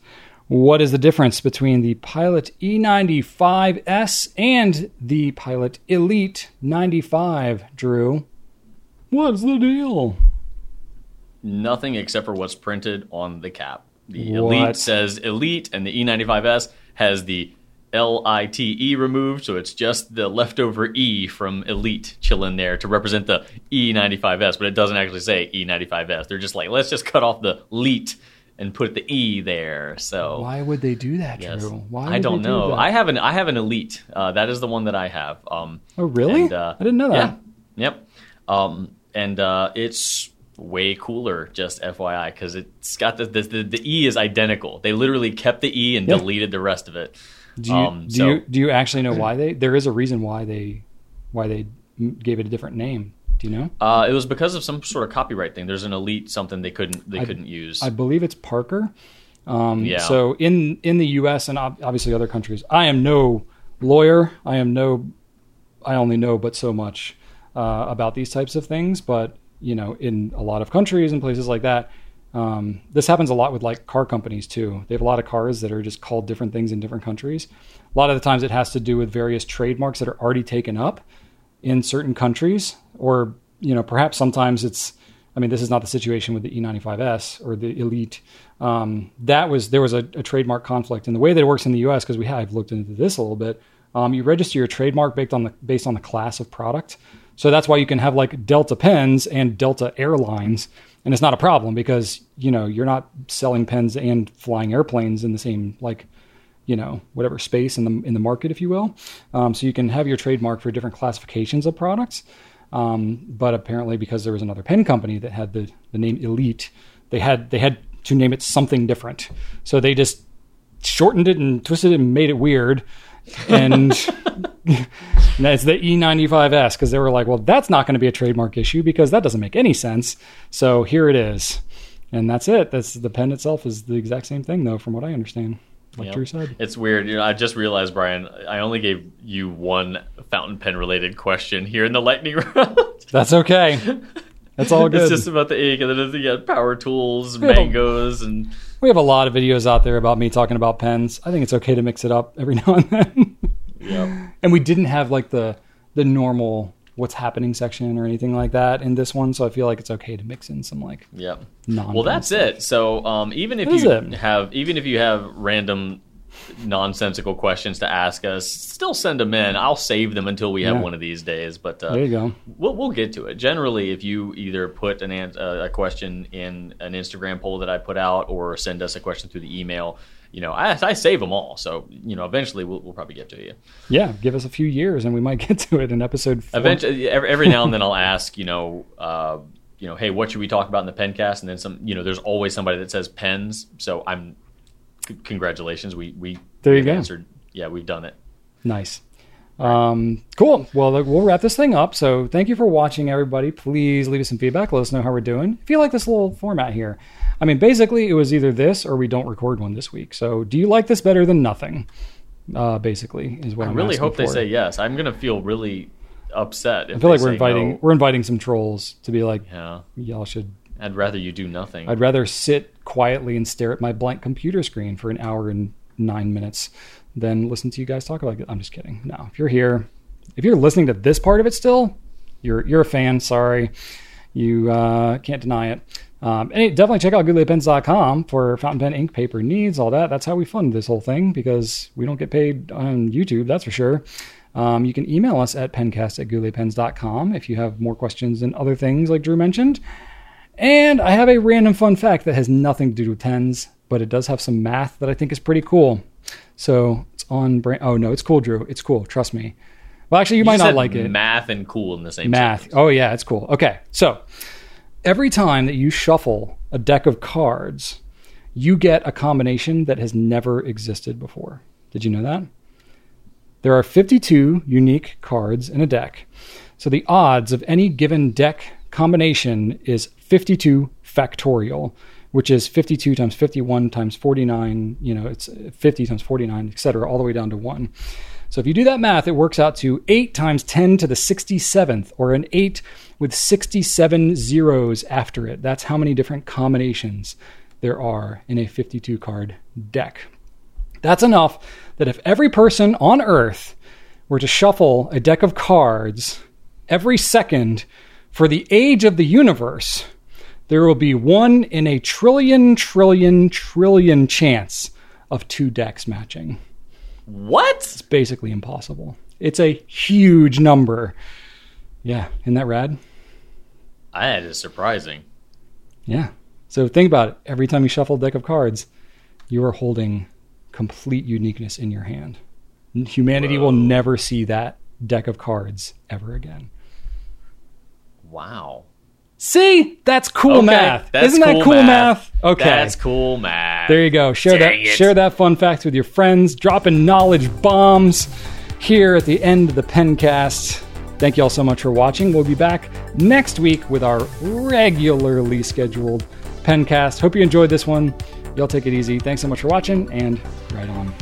S1: what is the difference between the Pilot E95S and the Pilot Elite 95, Drew? What's the deal?
S2: nothing except for what's printed on the cap. The
S1: What?
S2: Elite says Elite, and the E95S has the L I T E removed, so it's just the leftover E from Elite chilling there to represent the E95S, but it doesn't actually say E95S. They're just like, let's just cut off the Elite and put the E there. So
S1: Why would they do that,
S2: Yes.
S1: Drew? Why
S2: I don't
S1: they do
S2: know. I have an I have an elite. Uh, that is the one that I have. Um,
S1: oh, really?
S2: and, uh,
S1: I didn't know that.
S2: Yeah. Yep. Um, and uh, it's way cooler. Just FYI, because it's got the, the the the E is identical. They literally kept the E and
S1: Yeah.
S2: deleted the rest of it.
S1: Do you,
S2: Um,
S1: do
S2: so-
S1: you do you actually know why they? There is a reason why they why they gave it a different name. Do you know?
S2: Uh, it was because of some sort of copyright thing. There's an elite something they couldn't they couldn't use.
S1: I believe it's Parker. Um,
S2: Yeah.
S1: So in in the U.S. and ob- obviously other countries, I am no lawyer. I am no. I only know but so much uh, about these types of things. But you know, in a lot of countries and places like that, um, this happens a lot with like car companies too. They have a lot of cars that are just called different things in different countries. A lot of the times, it has to do with various trademarks that are already taken up in certain countries, or you know, perhaps sometimes it's. I mean, this is not the situation with the E95S or the Elite. Um, that was there was a, a trademark conflict, and the way that it works in the U.S. because we have looked into this a little bit. Um, you register your trademark based on the based on the class of product. So that's why you can have like Delta pens and Delta Airlines, and it's not a problem because you know you're not selling pens and flying airplanes in the same like you know whatever space in the in the market, if you will. Um, so you can have your trademark for different classifications of products. Um, but apparently, because there was another pen company that had the, the name Elite, they had they had to name it something different. So they just shortened it and twisted it and made it weird. And it's the E95S because they were like, well, that's not going to be a trademark issue because that doesn't make any sense. So here it is. And that's it. That's the pen itself is the exact same thing, though, from what I understand. Like
S2: Yep.
S1: Drew said.
S2: It's weird. You know, I just realized, Brian, I only gave you one fountain pen related question here in the lightning round.
S1: That's okay. That's all good.
S2: It's just about the ink, and then you got power tools,
S1: have a-
S2: mangoes, and
S1: We have a lot of videos out there about me talking about pens. I think it's okay to mix it up every now and then.
S2: yep.
S1: and we didn't have like the the normal what's happening section or anything like that in this one, so I feel like it's okay to mix in some like
S2: yeah
S1: non.
S2: Well, that's it. So, um, even if
S1: That
S2: you have, even if you have random nonsensical questions to ask us, still send them in. I'll save them until we have
S1: Yeah.
S2: one of these days. But uh,
S1: There you go.
S2: We'll, we'll get to it. Generally, if you either put an an- uh, a question in an Instagram poll that I put out, or send us a question through the email, you know, I, I save them all. So you know, eventually we'll, we'll probably get to you.
S1: Yeah, give us a few years and we might get to it in episode. Four.
S2: Eventually, every, every now and then I'll ask, you know, uh, you know, hey, what should we talk about in the pencast? And then some, you know, there's always somebody that says pens. So I'm, c- congratulations, we we
S1: There you go.
S2: answered. Yeah, we've done it.
S1: Nice. Um, cool. Well, we'll wrap this thing up. So thank you for watching, everybody. Please leave us some feedback. Let us know how we're doing. If you like this little format here, I mean, basically, it was either this or we don't record one this week. So do you like this better than nothing? Uh, basically, is what
S2: I
S1: I'm
S2: really hope they say yes. I'm gonna feel really upset. If
S1: I feel like we're inviting
S2: no.
S1: we're inviting some trolls to be like,
S2: Yeah,
S1: y'all should.
S2: I'd rather you do nothing.
S1: I'd rather sit quietly and stare at my blank computer screen for an hour and nine minutes than listen to you guys talk about it. I'm just kidding. No, if you're here, if you're listening to this part of it still, you're you're a fan. Sorry, you uh, can't deny it. Um, and definitely check out gouletpens.com for fountain pen ink paper needs all that that's how we fund this whole thing because we don't get paid on youtube that's for sure um, you can email us at pencast at gouletpens.com if you have more questions and other things like drew mentioned and I have a random fun fact that has nothing to do with tens, but it does have some math that I think is pretty cool. So it's on brain. Oh no, it's cool, Drew. It's cool. Trust me. Well, actually, you, might
S2: just
S1: not like it.
S2: Math and cool in the same
S1: Math.
S2: sentence.
S1: Oh yeah, it's cool. Okay, so every time that you shuffle a deck of cards, you get a combination that has never existed before. Did you know that? There are 52 unique cards in a deck. So the odds of any given deck combination is 52 factorial, which is 52 times 51 times 49, you know, it's 50 times 49, et cetera, all the way down to 1. So if you do that math, it works out to 8 times 10 to the 67th, or an 8 with 67 zeros after it. That's how many different combinations there are in a 52 card deck. That's enough that if every person on Earth were to shuffle a deck of cards every second for the age of the universe, there will be one in a trillion, trillion, trillion chance of two decks matching.
S2: What?
S1: It's basically impossible. It's a huge number. Yeah, isn't that rad?
S2: That is surprising.
S1: Yeah. So think about it. Every time you shuffle a deck of cards, you are holding complete uniqueness in your hand. Humanity will never see that deck of cards ever again.
S2: Wow.
S1: See, that's cool
S2: Okay,
S1: math.
S2: that's
S1: Isn't that
S2: cool
S1: cool math?
S2: math.
S1: Okay.
S2: That's cool, math.
S1: There you go. Share
S2: Dang
S1: that
S2: it.
S1: share that fun fact with your friends. Dropping knowledge bombs here at the end of the Pencast. Thank you all so much for watching. We'll be back next week with our regularly scheduled Pencast. Hope you enjoyed this one. Y'all take it easy. Thanks so much for watching and right on.